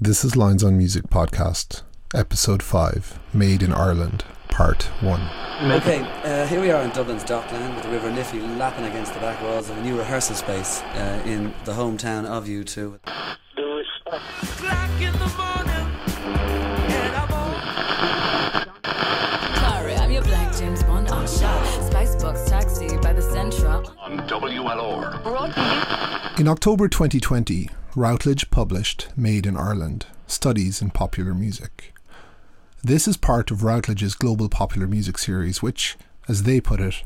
This is Lines on Music podcast, episode 5, Made in Ireland, part 1. Okay, uh, here we are in Dublin's Dockland with the River Liffey lapping against the back walls of a new rehearsal space uh, in the hometown of U2. Sorry, on WLR. In October 2020, Routledge published Made in Ireland Studies in Popular Music. This is part of Routledge's global popular music series, which, as they put it,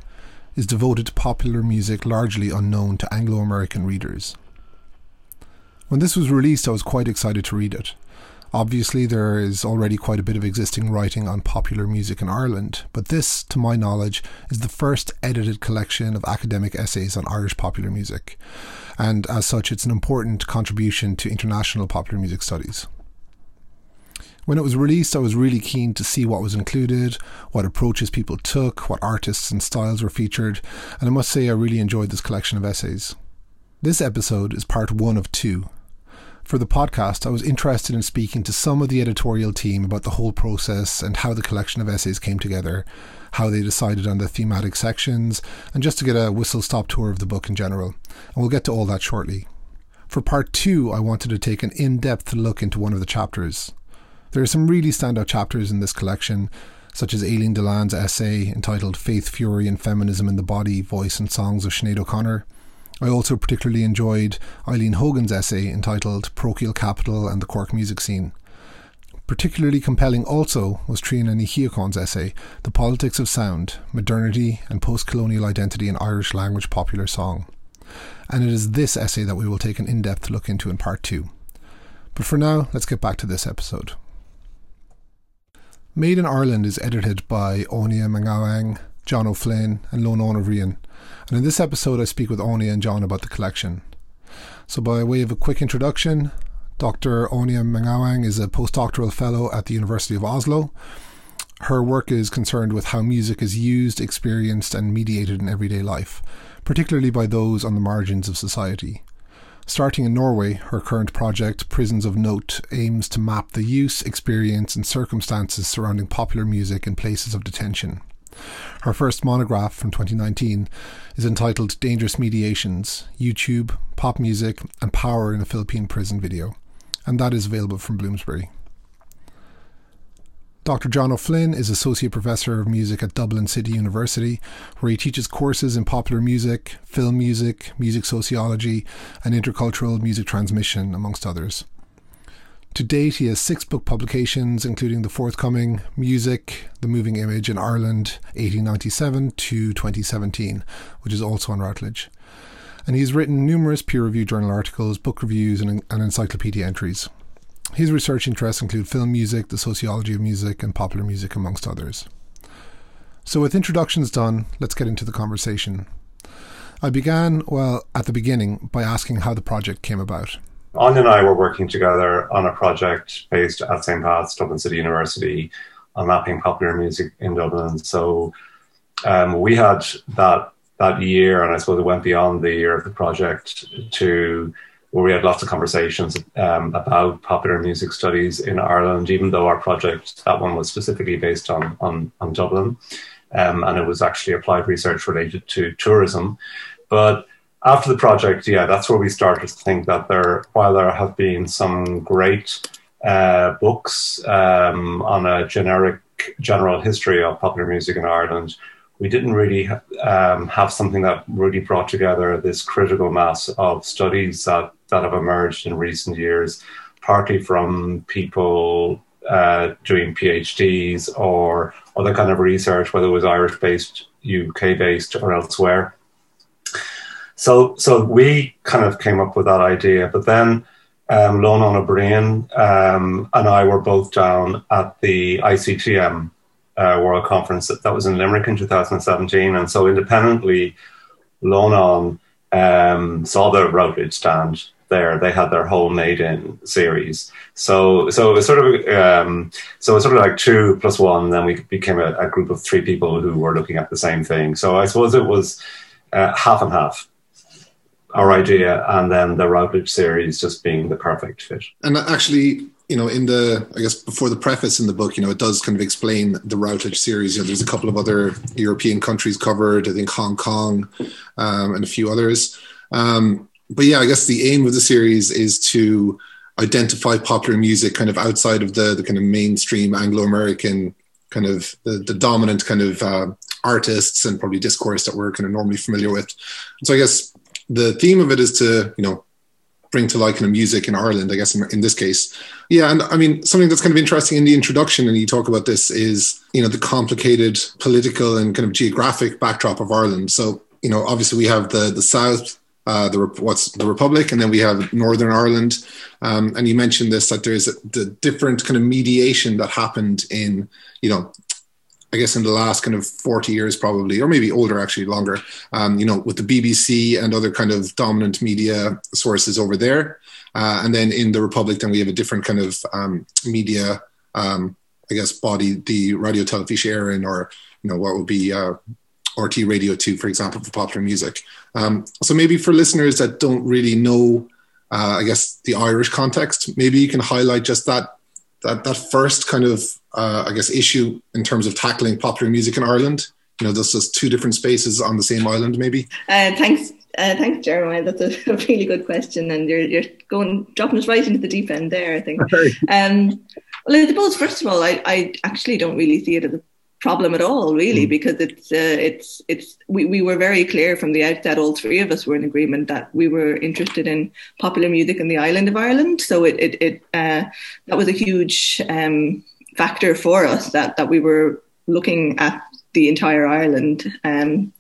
is devoted to popular music largely unknown to Anglo American readers. When this was released, I was quite excited to read it. Obviously, there is already quite a bit of existing writing on popular music in Ireland, but this, to my knowledge, is the first edited collection of academic essays on Irish popular music, and as such, it's an important contribution to international popular music studies. When it was released, I was really keen to see what was included, what approaches people took, what artists and styles were featured, and I must say I really enjoyed this collection of essays. This episode is part one of two. For the podcast, I was interested in speaking to some of the editorial team about the whole process and how the collection of essays came together, how they decided on the thematic sections, and just to get a whistle stop tour of the book in general. And we'll get to all that shortly. For part two, I wanted to take an in depth look into one of the chapters. There are some really standout chapters in this collection, such as Aileen Dillane's essay entitled Faith, Fury and Feminism in the Body, Voice and Songs of Sinead O'Connor. I also particularly enjoyed Eileen Hogan's essay entitled Parochial Capital and the Cork Music Scene. Particularly compelling also was Tríona Ní Shíocháin's essay, The Politics of Sound, Modernity and Post-Colonial Identity in Irish Language Popular Song. And it is this essay that we will take an in-depth look into in part two. But for now, let's get back to this episode. Made in Ireland is edited by Áine Mangaoang, John O'Flynn, and Lonán Ó Briain. And in this episode, I speak with Áine and John about the collection. So, by way of a quick introduction, Dr. Áine Mangaoang is a postdoctoral fellow at the University of Oslo. Her work is concerned with how music is used, experienced, and mediated in everyday life, particularly by those on the margins of society. Starting in Norway, her current project, Prisons of Note, aims to map the use, experience, and circumstances surrounding popular music in places of detention. Her first monograph from 2019 is entitled Dangerous Mediations YouTube, Pop Music, and Power in a Philippine Prison Video, and that is available from Bloomsbury. Dr. John O'Flynn is Associate Professor of Music at Dublin City University, where he teaches courses in popular music, film music, music sociology, and intercultural music transmission, amongst others. To date, he has six book publications, including the forthcoming Music, The Moving Image in Ireland, 1897 to 2017, which is also on Routledge. And he's written numerous peer reviewed journal articles, book reviews, and, and encyclopedia entries. His research interests include film music, the sociology of music, and popular music, amongst others. So, with introductions done, let's get into the conversation. I began, well, at the beginning, by asking how the project came about. Áine and I were working together on a project based at St. Pat's, Dublin City University, on mapping popular music in Dublin. So um, we had that that year, and I suppose it went beyond the year of the project to where we had lots of conversations um, about popular music studies in Ireland. Even though our project, that one was specifically based on on, on Dublin, um, and it was actually applied research related to tourism, but after the project, yeah, that's where we started to think that there, while there have been some great uh, books um, on a generic general history of popular music in Ireland, we didn't really um, have something that really brought together this critical mass of studies that, that have emerged in recent years, partly from people uh, doing PhDs or other kind of research, whether it was Irish based, UK based, or elsewhere. So, so we kind of came up with that idea, but then um, Lonán Ó Briain um, and I were both down at the ICTM uh, World Conference that, that was in Limerick in 2017, and so independently, Lonán um, saw the Routledge stand there. They had their whole made in series, so so it was sort of um, so it was sort of like two plus one. Then we became a, a, group of three people who were looking at the same thing. So I suppose it was uh, half and half our idea and then the Routledge series just being the perfect fit. And actually, you know, in the I guess before the preface in the book, you know, it does kind of explain the Routledge series. You know, there's a couple of other European countries covered. I think Hong Kong um, and a few others. Um, but yeah, I guess the aim of the series is to identify popular music kind of outside of the the kind of mainstream Anglo-American kind of the, the dominant kind of uh, artists and probably discourse that we're kind of normally familiar with. So I guess the theme of it is to you know bring to light kind of music in Ireland, I guess in, in, this case. Yeah, and I mean something that's kind of interesting in the introduction, and you talk about this is you know the complicated political and kind of geographic backdrop of Ireland. So you know obviously we have the the south. Uh, the what's the Republic, and then we have Northern Ireland, um, and you mentioned this that there's a, the different kind of mediation that happened in you know I guess in the last kind of 40 years, probably, or maybe older, actually longer, um, you know, with the BBC and other kind of dominant media sources over there. Uh, and then in the Republic, then we have a different kind of um, media, um, I guess, body, the Radio Éireann, or, you know, what would be uh, RTÉ Radio 2, for example, for popular music. Um, so maybe for listeners that don't really know, uh, I guess, the Irish context, maybe you can highlight just that that that first kind of uh, I guess issue in terms of tackling popular music in Ireland? You know, this is two different spaces on the same island, maybe. Uh, thanks, uh, thanks, Jeremiah. That's a, really good question, and you're you're going dropping us right into the deep end there. I think. um, well, I suppose first of all, I, I actually don't really see it as a problem at all, really, mm. because it's uh, it's it's we, we were very clear from the outset. All three of us were in agreement that we were interested in popular music in the island of Ireland. So it it, it uh, that was a huge um, factor for us that that we were looking at the entire island, um,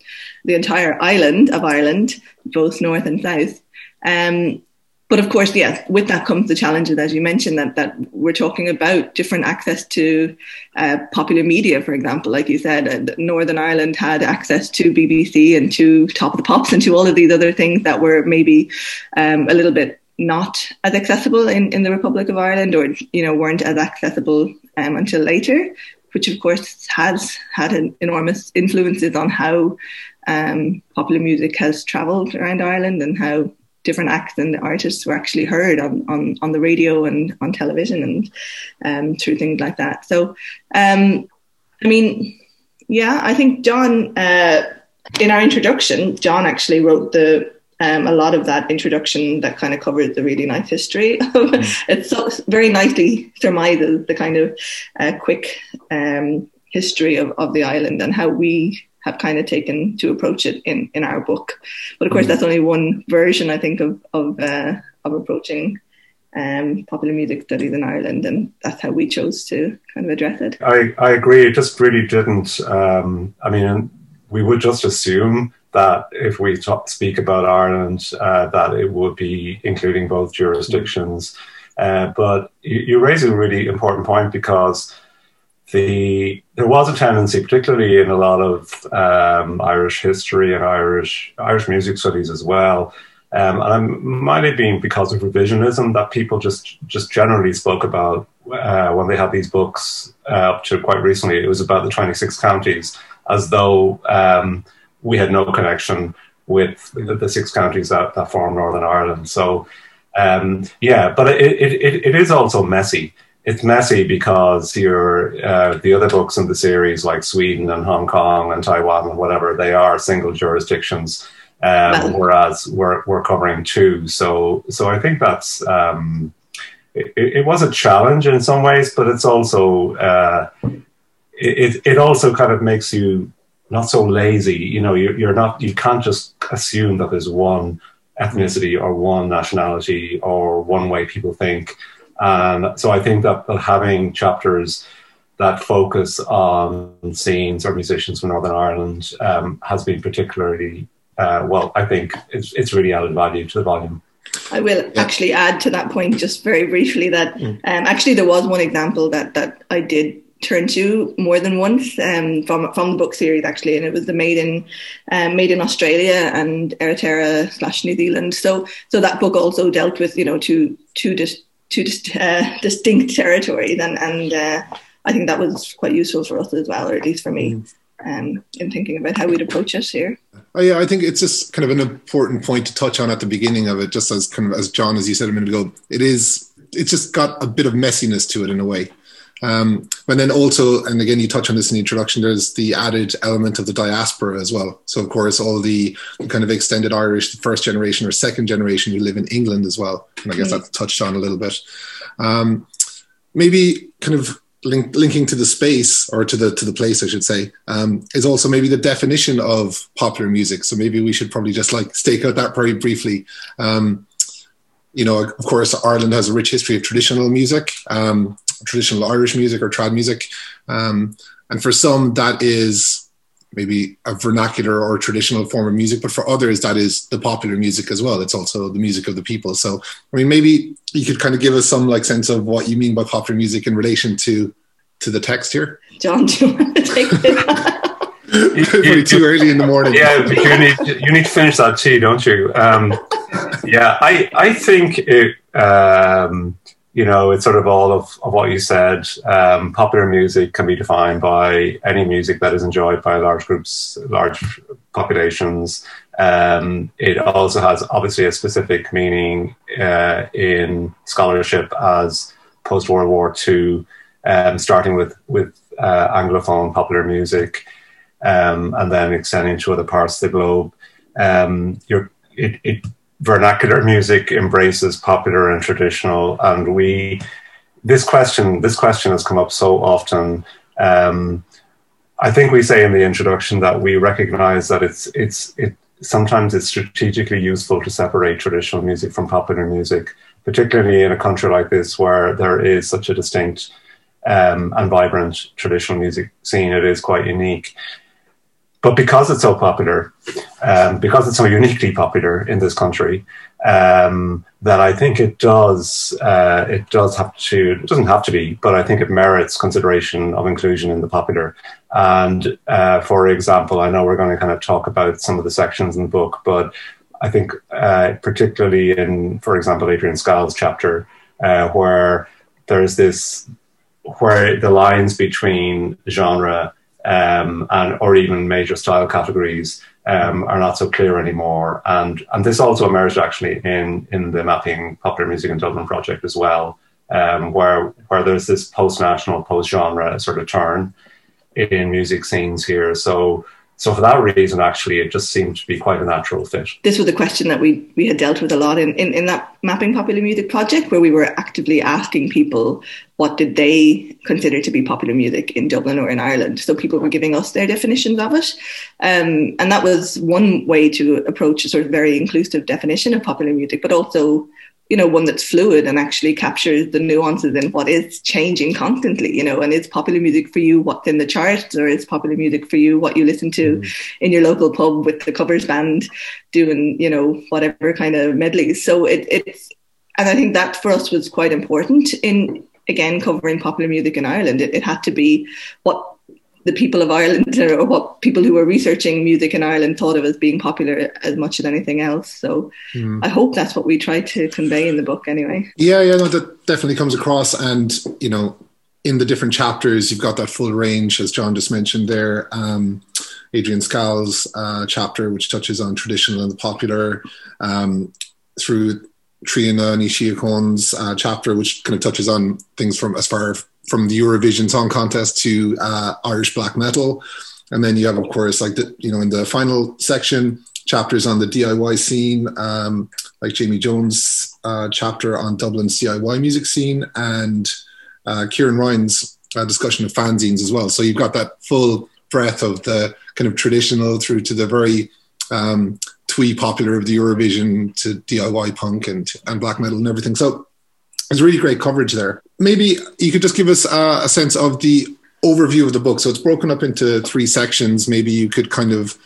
the entire island of Ireland, both north and south. Um, but of course, yes, with that comes the challenges, as you mentioned, that that we're talking about different access to uh, popular media, for example. Like you said, uh, Northern Ireland had access to BBC and to Top of the Pops and to all of these other things that were maybe um, a little bit not as accessible in, in the Republic of Ireland, or you know weren't as accessible um, until later, which of course has had an enormous influences on how um, popular music has travelled around Ireland and how different acts and the artists were actually heard on, on, on the radio and on television and um, through things like that. So, um, I mean, yeah, I think John, uh, in our introduction, John actually wrote the um, a lot of that introduction that kind of covered the really nice history. mm. It's so very nicely surmises the kind of uh, quick um, history of, of the island and how we have kind of taken to approach it in, in our book. But of course, mm that's only one version, I think, of of, uh, of approaching um, popular music studies in Ireland, and that's how we chose to kind of address it. I, I agree. It just really didn't. Um, I mean, we would just assume that if we talk, speak about Ireland, uh, that it would be including both jurisdictions. Uh, but you, you raise a really important point because the there was a tendency, particularly in a lot of um, Irish history and Irish Irish music studies as well, um, and it might have been because of revisionism that people just just generally spoke about uh, when they had these books uh, up to quite recently. It was about the twenty six counties, as though um, we had no connection with the, the six counties that, that form Northern Ireland. So. Um, yeah, but it, it, it is also messy it's messy because you're uh, the other books in the series, like Sweden and Hong Kong and Taiwan and whatever, they are single jurisdictions, um, whereas we're we're covering two. So so I think that's um, it, it, was a challenge in some ways, but it's also uh, it it also kind of makes you not so lazy. You know, you're, you're not you can't just assume that there's one ethnicity or one nationality or one way people think um, so I think that, that having chapters that focus on scenes or musicians from Northern Ireland um, has been particularly uh, well. I think it's, it's really added value to the volume. I will actually add to that point just very briefly that mm. um, actually there was one example that that I did turn to more than once um, from from the book series actually, and it was the made in um, made in Australia and Aotearoa slash New Zealand. So so that book also dealt with you know two two dis- two uh, distinct territories, and and uh, I think that was quite useful for us as well, or at least for me. Mm. Um, in thinking about how we'd approach it here. Oh, yeah, I think it's just kind of an important point to touch on at the beginning of it, just as kind of as John, as you said a minute ago, it is it's just got a bit of messiness to it in a way. Um, and then also, and again, you touch on this in the introduction, there's the added element of the diaspora as well. So, of course, all the kind of extended Irish first generation or second generation who live in England as well. And I guess mm. that's touched on a little bit. Um, maybe kind of link, linking to the space or to the to the place, I should say, um, is also maybe the definition of popular music. So maybe we should probably just like stake out that very briefly. Um, you know, of course, Ireland has a rich history of traditional music. Um, traditional Irish music or trad music. Um, and for some, that is maybe a vernacular or traditional form of music, but for others, that is the popular music as well. It's also the music of the people. So, I mean, maybe you could kind of give us some like sense of what you mean by popular music in relation to to the text here. John, do you want to take it? Probably too early in the morning. Yeah, you need you need to finish that tea, don't you? Um, yeah, I I think it. Um, you know, it's sort of all of, of what you said. Um, popular music can be defined by any music that is enjoyed by large groups, large populations. Um, it also has obviously a specific meaning uh, in scholarship as post World War II, um, starting with with uh, Anglophone popular music, um, and then extending to other parts of the globe. Um, it, it vernacular music embraces popular and traditional, and we this question this question has come up so often. Um, I think we say in the introduction that we recognize that it's it's it sometimes it's strategically useful to separate traditional music from popular music, particularly in a country like this where there is such a distinct um, and vibrant traditional music scene. It is quite unique. But because it's so popular, um, because it's so uniquely popular in this country, um, that I think it does uh, it does have to it doesn't have to be, but I think it merits consideration of inclusion in the popular. And uh, for example, I know we're going to kind of talk about some of the sections in the book, but I think uh, particularly in, for example, Adrian Scahill's chapter, uh, where there's this where the lines between genre um, and or even major style categories um, are not so clear anymore. And and this also emerged actually in in the mapping popular music in Dublin project as well, um, where where there's this post national, post genre sort of turn in music scenes here. So so for that reason, actually, it just seemed to be quite a natural fit. This was a question that we, we had dealt with a lot in, in, in that Mapping Popular Music project, where we were actively asking people what did they consider to be popular music in Dublin or in Ireland. So people were giving us their definitions of it. Um, and that was one way to approach a sort of very inclusive definition of popular music, but also you know one that's fluid and actually captures the nuances in what is changing constantly you know and is popular music for you what's in the charts or is popular music for you what you listen to mm. in your local pub with the covers band doing you know whatever kind of medleys so it, it's and i think that for us was quite important in again covering popular music in ireland it, it had to be what the people of Ireland or what people who were researching music in Ireland thought of as being popular as much as anything else. So mm. I hope that's what we tried to convey in the book anyway. Yeah, yeah, no, that definitely comes across. And, you know, in the different chapters, you've got that full range, as John just mentioned there. Um, Adrian Scahill's uh, chapter, which touches on traditional and the popular, um, through Tríona Siocháin's uh, chapter, which kind of touches on things from as far from the Eurovision Song Contest to uh, Irish black metal, and then you have, of course, like the you know in the final section chapters on the DIY scene, um, like Jamie Jones' uh, chapter on Dublin's DIY music scene, and uh, Kieran Ryan's uh, discussion of fanzines as well. So you've got that full breadth of the kind of traditional through to the very um, twee popular of the Eurovision to DIY punk and and black metal and everything. So there's really great coverage there. Maybe you could just give us uh, a sense of the overview of the book. So it's broken up into three sections. Maybe you could kind of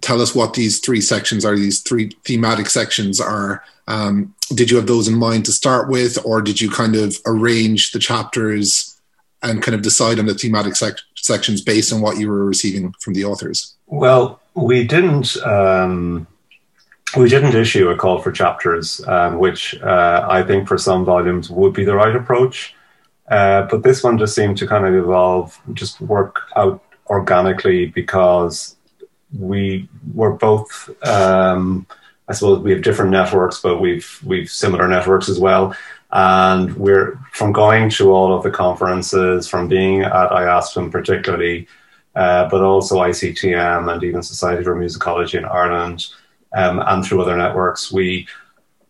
tell us what these three sections are. These three thematic sections are. Um, did you have those in mind to start with, or did you kind of arrange the chapters and kind of decide on the thematic sec- sections based on what you were receiving from the authors? Well, we didn't. Um, we didn't issue a call for chapters, um, which uh, I think for some volumes would be the right approach. Uh, but this one just seemed to kind of evolve, just work out organically because we were both, um, I suppose, we have different networks, but we've we've similar networks as well. And we're from going to all of the conferences, from being at IASPM particularly, uh, but also ICTM and even Society for Musicology in Ireland, um, and through other networks. We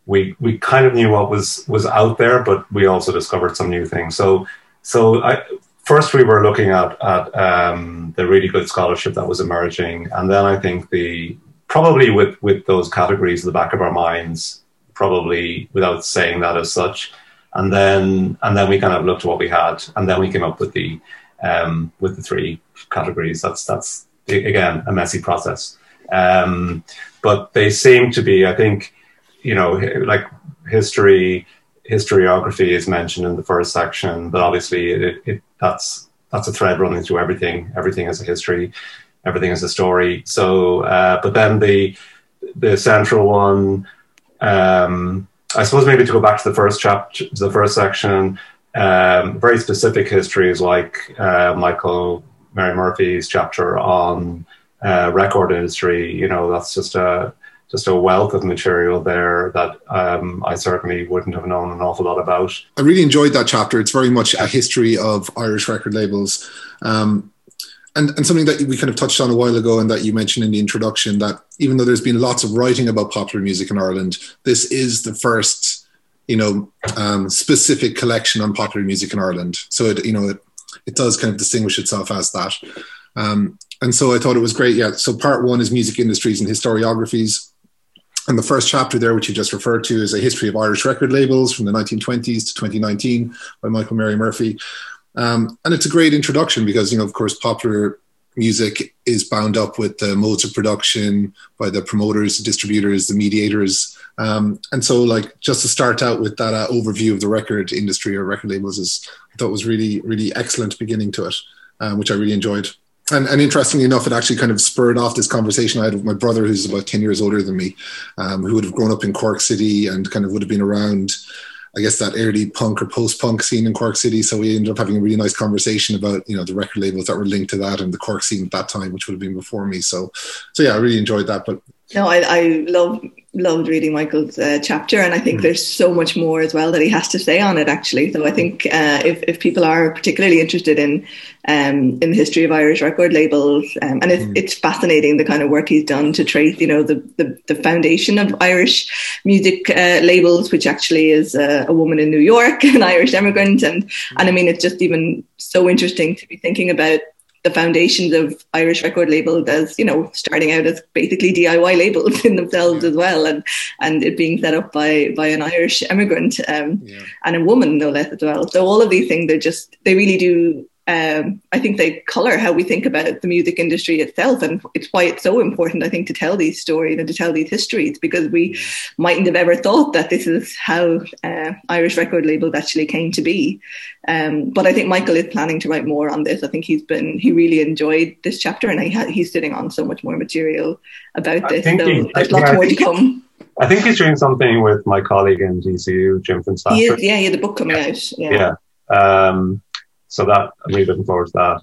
we we kind of knew what was was out there, but we also discovered some new things. So so I, first we were looking at at um, the really good scholarship that was emerging, and then I think the probably with with those categories at the back of our minds, probably without saying that as such, and then and then we kind of looked at what we had, and then we came up with the um, with the three categories. That's that's again a messy process, um, but they seem to be. I think you know like history historiography is mentioned in the first section, but obviously it, it, that's that's a thread running through everything. Everything is a history, everything is a story. So, uh, but then the the central one, um, I suppose maybe to go back to the first chapter, the first section, um, very specific histories like uh, Michael Mary Murphy's chapter on uh, record industry. You know, that's just a just a wealth of material there that um, I certainly wouldn't have known an awful lot about. I really enjoyed that chapter. It's very much a history of Irish record labels. Um, and, and something that we kind of touched on a while ago and that you mentioned in the introduction that even though there's been lots of writing about popular music in Ireland, this is the first, you know, um, specific collection on popular music in Ireland. So it, you know, it, it does kind of distinguish itself as that. Um, and so I thought it was great. Yeah. So part one is music industries and historiographies. And the first chapter there, which you just referred to, is a history of Irish record labels from the 1920s to 2019 by Michael Mary Murphy. Um, and it's a great introduction because, you know, of course, popular music is bound up with the modes of production by the promoters, the distributors, the mediators. Um, and so, like, just to start out with that uh, overview of the record industry or record labels is, I thought was really, really excellent beginning to it, um, which I really enjoyed and, and interestingly enough, it actually kind of spurred off this conversation I had with my brother, who's about 10 years older than me, um, who would have grown up in Cork City and kind of would have been around, I guess, that early punk or post punk scene in Cork City. So we ended up having a really nice conversation about, you know, the record labels that were linked to that and the Cork scene at that time, which would have been before me. So, so yeah, I really enjoyed that. But no, I, I love loved reading Michael's uh, chapter, and I think mm. there's so much more as well that he has to say on it. Actually, so I think uh, if if people are particularly interested in um, in the history of Irish record labels, um, and it's, mm. it's fascinating the kind of work he's done to trace, you know, the the, the foundation of Irish music uh, labels, which actually is a woman in New York, an Irish immigrant, and and I mean, it's just even so interesting to be thinking about the foundations of Irish record labels as you know starting out as basically DIY labels in themselves yeah. as well, and and it being set up by by an Irish immigrant um, yeah. and a woman no less as well. So all of these things they're just they really do um, I think they color how we think about the music industry itself, and it's why it's so important, I think, to tell these stories and to tell these histories because we mightn't have ever thought that this is how uh, Irish record labels actually came to be. Um, but I think Michael is planning to write more on this. I think he's been he really enjoyed this chapter, and he he's sitting on so much more material about this. So he, there's lots yeah, more to come. I think he's doing something with my colleague in DCU, Jim Fitzpatrick. yeah, yeah, the book coming out. Yeah. yeah. Um, so that I'm really looking forward to that.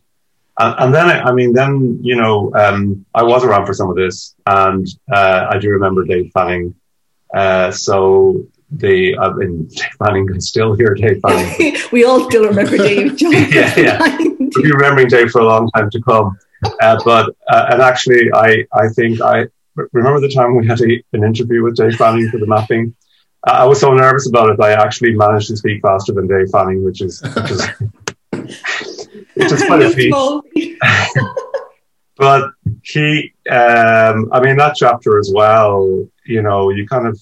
And, and then, I, I, mean, then, you know, um, I was around for some of this and, uh, I do remember Dave Fanning. Uh, so the, I mean, Dave Fanning is still here, Dave Fanning. we all still remember Dave. yeah, yeah. We'll be remembering Dave for a long time to come. Uh, but, uh, and actually, I, I think I remember the time we had a, an interview with Dave Fanning for the mapping. I was so nervous about it. I actually managed to speak faster than Dave Fanning, which is, which is which is quite a feat. but he, um, I mean, that chapter as well, you know, you kind of,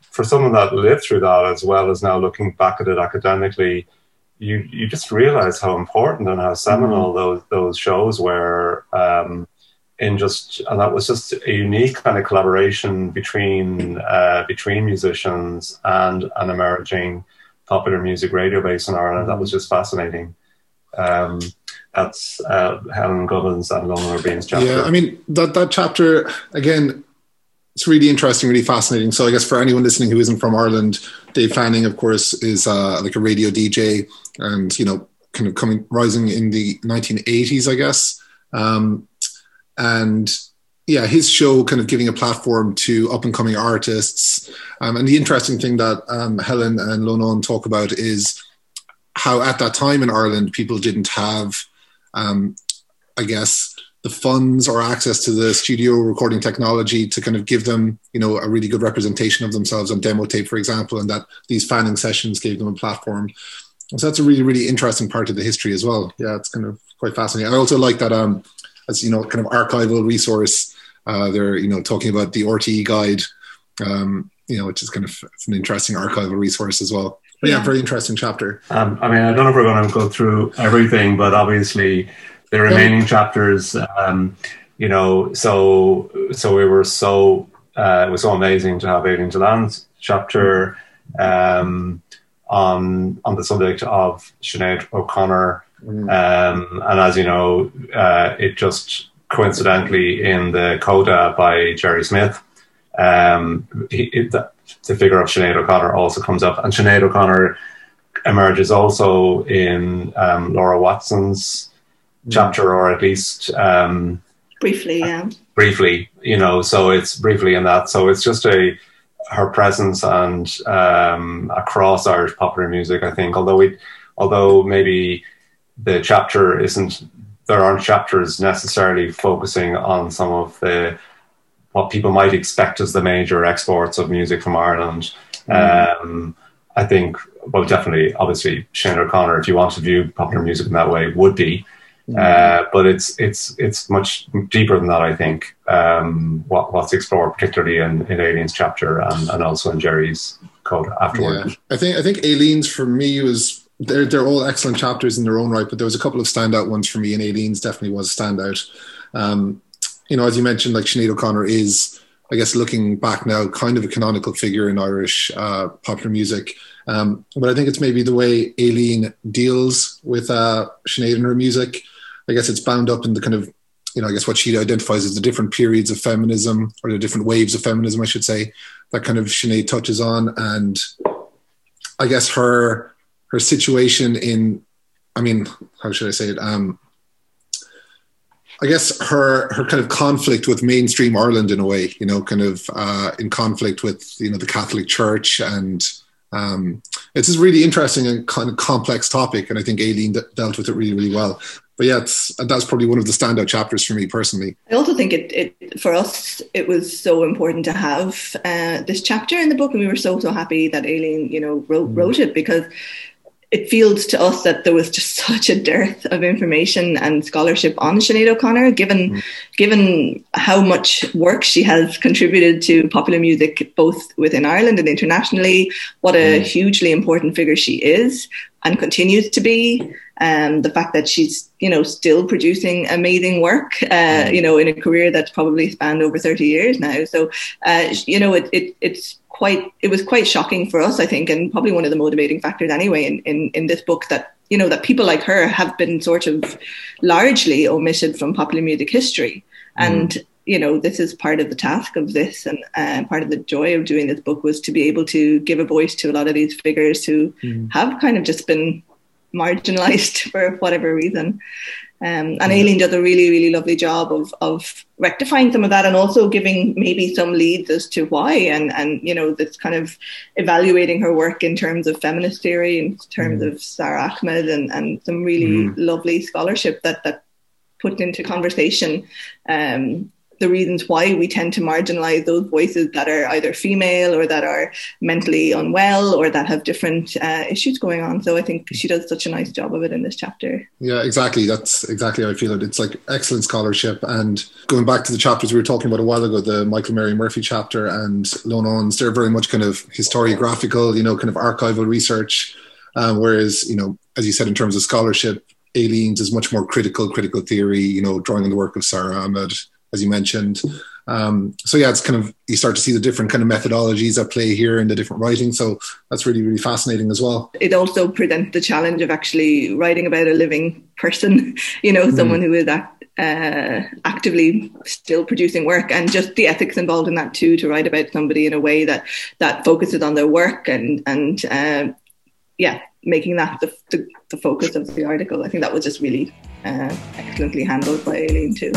for someone that lived through that as well as now looking back at it academically, you you just realize how important and how seminal mm-hmm. those those shows were. Um, in just and that was just a unique kind of collaboration between uh, between musicians and an emerging popular music radio base in Ireland. That was just fascinating. Um, that's uh, Helen Gubbins and Lona Bean's chapter. Yeah, I mean that that chapter again. It's really interesting, really fascinating. So, I guess for anyone listening who isn't from Ireland, Dave Fanning, of course, is uh, like a radio DJ, and you know, kind of coming rising in the 1980s, I guess. Um, and yeah, his show kind of giving a platform to up and coming artists. Um, and the interesting thing that um, Helen and Lonan talk about is how at that time in Ireland people didn't have, um, I guess, the funds or access to the studio recording technology to kind of give them, you know, a really good representation of themselves on demo tape, for example, and that these fanning sessions gave them a platform. So that's a really, really interesting part of the history as well. Yeah, it's kind of quite fascinating. I also like that um, as you know, kind of archival resource. Uh, they're you know talking about the RTE guide, um, you know, which is kind of an interesting archival resource as well. But yeah, yeah very interesting chapter. Um, I mean, I don't know if we're going to go through everything, but obviously the remaining yeah. chapters, um, you know, so so we were so uh, it was so amazing to have Aileen Dillane's chapter um, on on the subject of Sinead O'Connor Mm. Um, and as you know, uh, it just coincidentally in the coda by Gerry Smyth, um, he, it, the, figure of Sinead O'Connor also comes up, and Sinead O'Connor emerges also in um, Laura Watson's chapter, or at least um, briefly, yeah, briefly, you know. So it's briefly in that. So it's just a her presence and um, across Irish popular music. I think, although we, although maybe the chapter isn't there aren't chapters necessarily focusing on some of the what people might expect as the major exports of music from Ireland. Mm. Um, I think, well, definitely, obviously, Sinead O'Connor, if you want to view popular music in that way, would be. Mm. Uh, but it's it's it's much deeper than that. I think um, what, what's explored, particularly in, in Aileen's chapter and, and also in Gerry's code afterward. Yeah. I think I think Aileen's for me was they're they're all excellent chapters in their own right, but there was a couple of standout ones for me, and Aileen's definitely was a standout. Um, you know, as you mentioned, like Sinead O'Connor is, I guess, looking back now, kind of a canonical figure in Irish uh, popular music. Um, but I think it's maybe the way Aileen deals with uh, Sinead and her music. I guess it's bound up in the kind of, you know, I guess what she identifies as the different periods of feminism or the different waves of feminism, I should say, that kind of Sinead touches on. And I guess her her situation in I mean, how should I say it? Um, I guess her her kind of conflict with mainstream Ireland in a way, you know, kind of uh, in conflict with you know the Catholic Church, and um, it's a really interesting and kind of complex topic, and I think Aileen d- dealt with it really really well. But yeah, it's, that's probably one of the standout chapters for me personally. I also think it, it for us it was so important to have uh, this chapter in the book, and we were so so happy that Aileen you know wrote mm. wrote it because it feels to us that there was just such a dearth of information and scholarship on Sinead O'Connor, given mm. given how much work she has contributed to popular music, both within Ireland and internationally. What a mm. hugely important figure she is and continues to be. Um, the fact that she's you know still producing amazing work, uh, mm. you know, in a career that's probably spanned over thirty years now. So uh, you know, it, it it's quite it was quite shocking for us, I think, and probably one of the motivating factors anyway in, in, in this book that you know that people like her have been sort of largely omitted from popular music history, mm. You know this is part of the task of this, and uh, part of the joy of doing this book was to be able to give a voice to a lot of these figures who mm. have kind of just been marginalized for whatever reason. Um, and Aileen does a really, really lovely job of of rectifying some of that, and also giving maybe some leads as to why, and and you know this kind of evaluating her work in terms of feminist theory, in terms mm. of Sara Ahmed, and and some really mm. lovely scholarship that that put into conversation um, the reasons why we tend to marginalize those voices that are either female or that are mentally unwell or that have different uh, issues going on. So I think she does such a nice job of it in this chapter. Yeah, exactly. That's exactly how I feel it. It's like excellent scholarship. And going back to the chapters we were talking about a while ago, the Michael Mary Murphy chapter and Lonan's, they're very much kind of historiographical, you know, kind of archival research. Um, whereas, you know, as you said, in terms of scholarship, Aileen's is much more critical, critical theory, you know, drawing on the work of Sara Ahmed as you mentioned. Um, so yeah, it's kind of you start to see the different kind of methodologies at play here in the different writing. So that's really really fascinating as well. It also presents the challenge of actually writing about a living person. You know, someone mm. who is act, uh, actively still producing work, and just the ethics involved in that too. To write about somebody in a way that that focuses on their work and and uh, yeah, making that the, the, the focus of the article. I think that was just really uh, excellently handled by Aileen too.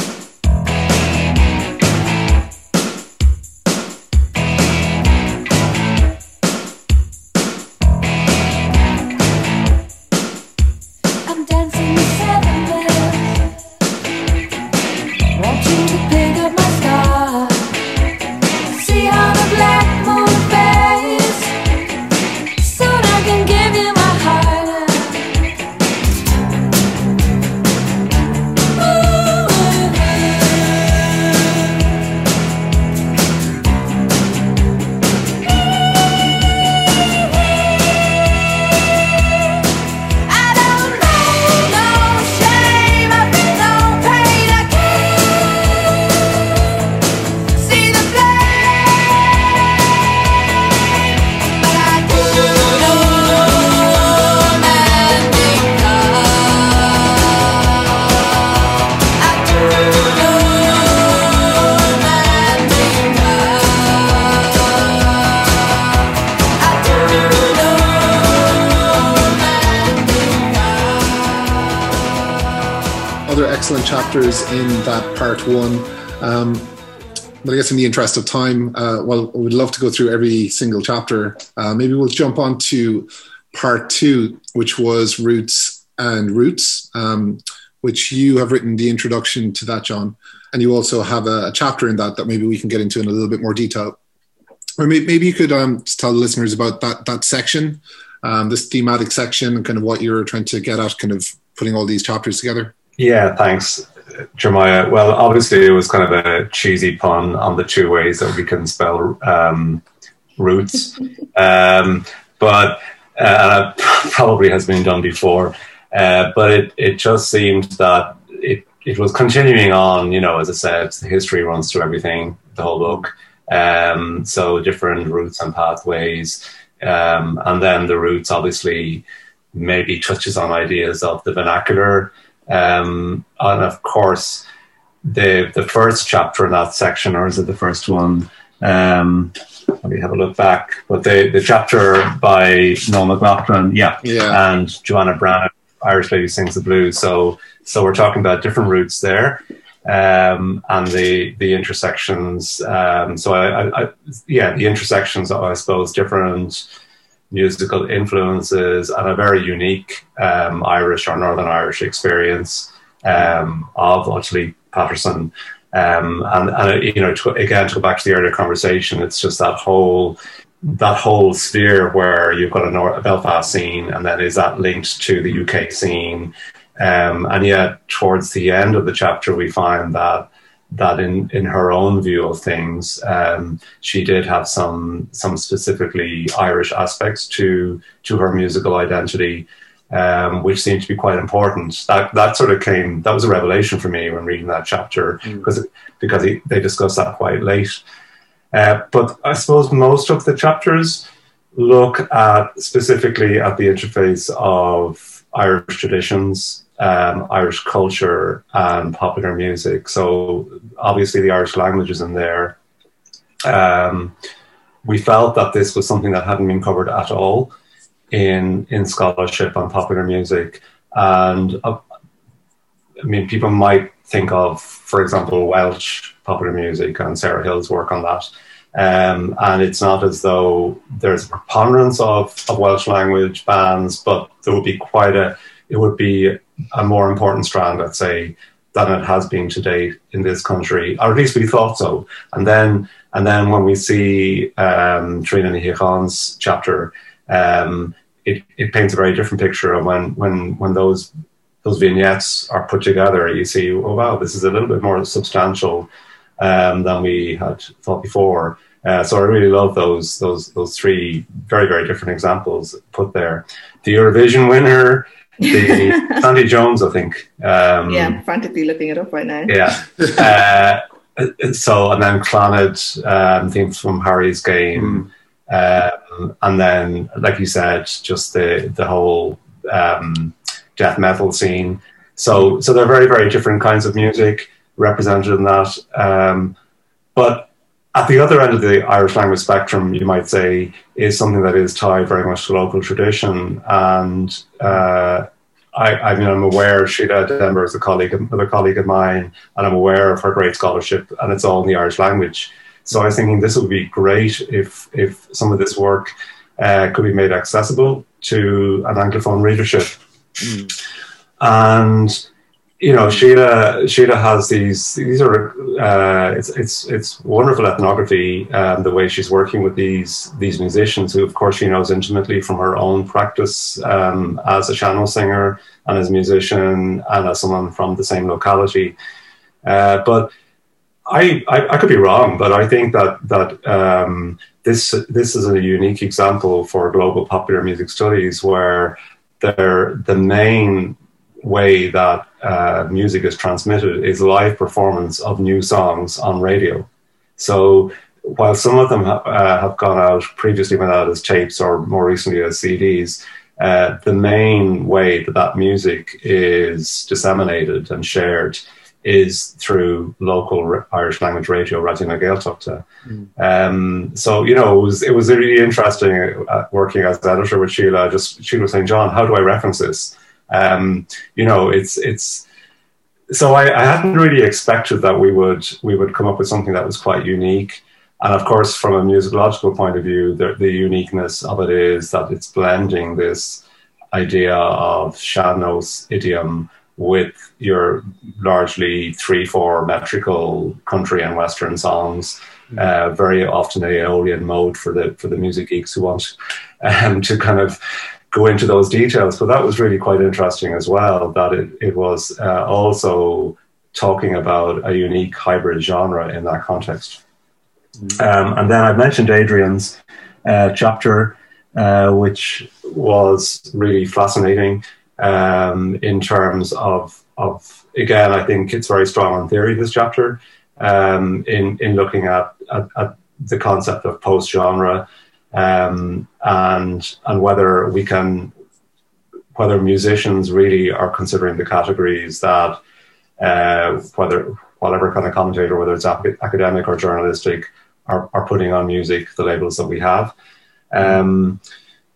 Guess in the interest of time, uh, well, we'd love to go through every single chapter. Uh, maybe we'll jump on to part two, which was Roots and Roots, um, which you have written the introduction to that, John. And you also have a, a, chapter in that that maybe we can get into in a little bit more detail. Or maybe, maybe you could um, tell the listeners about that, that section, um, this thematic section, and kind of what you're trying to get at, kind of putting all these chapters together. Yeah, thanks. Jeremiah. Well, obviously, it was kind of a cheesy pun on the two ways that we can spell um, roots, um, but uh, probably has been done before. Uh, but it, it just seemed that it, it was continuing on, you know, as I said, the history runs through everything, the whole book. Um, so different routes and pathways. Um, and then the roots obviously maybe touches on ideas of the vernacular um, and of course, the the first chapter in that section, or is it the first one? Um, let me have a look back. But the, the chapter by Noel McLaughlin, yeah, yeah. and Joanna Braniff, Irish Lady Sings the Blues. So so we're talking about different routes there. Um, and the the intersections. Um, so I, I, I, yeah, the intersections. Are, I suppose different musical influences and a very unique um, Irish or Northern Irish experience um, of Ottilie Patterson. Um, and, and, you know, to, again, to go back to the earlier conversation, it's just that whole that whole sphere where you've got a, North, a Belfast scene, and then is that linked to the UK scene? Um, and yet, towards the end of the chapter, we find that that in, in her own view of things, um, she did have some some specifically Irish aspects to to her musical identity, um, which seemed to be quite important. That that sort of came that was a revelation for me when reading that chapter mm. because because he, they discuss that quite late. Uh, but I suppose most of the chapters look at specifically at the interface of Irish traditions um, Irish culture and popular music. So obviously the Irish language is in there. Um, we felt that this was something that hadn't been covered at all in in scholarship on popular music, and uh, I mean people might think of, for example, Welsh popular music and Sarah Hill's work on that. Um, and it's not as though there's a preponderance of, of Welsh language bands, but there would be quite a it would be a more important strand, I'd say, than it has been to date in this country, or at least we thought so. And then, and then when we see um, Trina Ni chapter, um, it, it paints a very different picture. And when when when those those vignettes are put together, you see, oh wow, this is a little bit more substantial um, than we had thought before. Uh, so I really love those those those three very very different examples put there. The Eurovision winner the Sandie Jones, I think. Um, yeah, I'm frantically looking it up right now. Yeah. uh, so, and then Clannad, um, themes from Harry's game. Mm. Um, and then, like you said, just the, the whole um, death metal scene. So, so they're very, very different kinds of music represented in that. Um, but at the other end of the Irish language spectrum, you might say, is something that is tied very much to local tradition. And uh, I, I, mean, I'm aware Síle Denvir is a colleague, another colleague of mine, and I'm aware of her great scholarship, and it's all in the Irish language. So I was thinking this would be great if if some of this work uh, could be made accessible to an anglophone readership. Mm. And you know, Síle Síle has these these are uh, it's it's it's wonderful ethnography um, the way she's working with these these musicians who of course she knows intimately from her own practice um, as a sean-nós singer and as a musician and as someone from the same locality. Uh, but I, I, I could be wrong, but I think that that um, this this is a unique example for global popular music studies where they're the main way that uh, music is transmitted is live performance of new songs on radio. So while some of them ha- uh, have gone out previously went out as tapes or more recently as CDs, uh, the main way that that music is disseminated and shared is through local Irish language radio, Raidió na Gaeltachta. Mm. Um, so you know, it was it was really interesting uh, working as editor with Síle. Just Síle was saying, John, how do I reference this? Um, you know, it's it's so I, I, hadn't really expected that we would we would come up with something that was quite unique. And of course, from a musicological point of view, the, the uniqueness of it is that it's blending this idea of sean-nós idiom with your largely three four metrical country and western songs. Mm-hmm. Uh, very often a Aeolian mode for the for the music geeks who want um, to kind of go into those details. But that was really quite interesting as well. That it it was uh, also talking about a unique hybrid genre in that context. Mm-hmm. Um, and then I mentioned Adrian's uh, chapter, uh, which was really fascinating um, in terms of of again. I think it's very strong on theory. This chapter um, in in looking at, at, at the concept of post genre um, and and whether we can whether musicians really are considering the categories that uh, whether whatever kind of commentator, whether it's academic or journalistic, are, are putting on music the labels that we have. Um,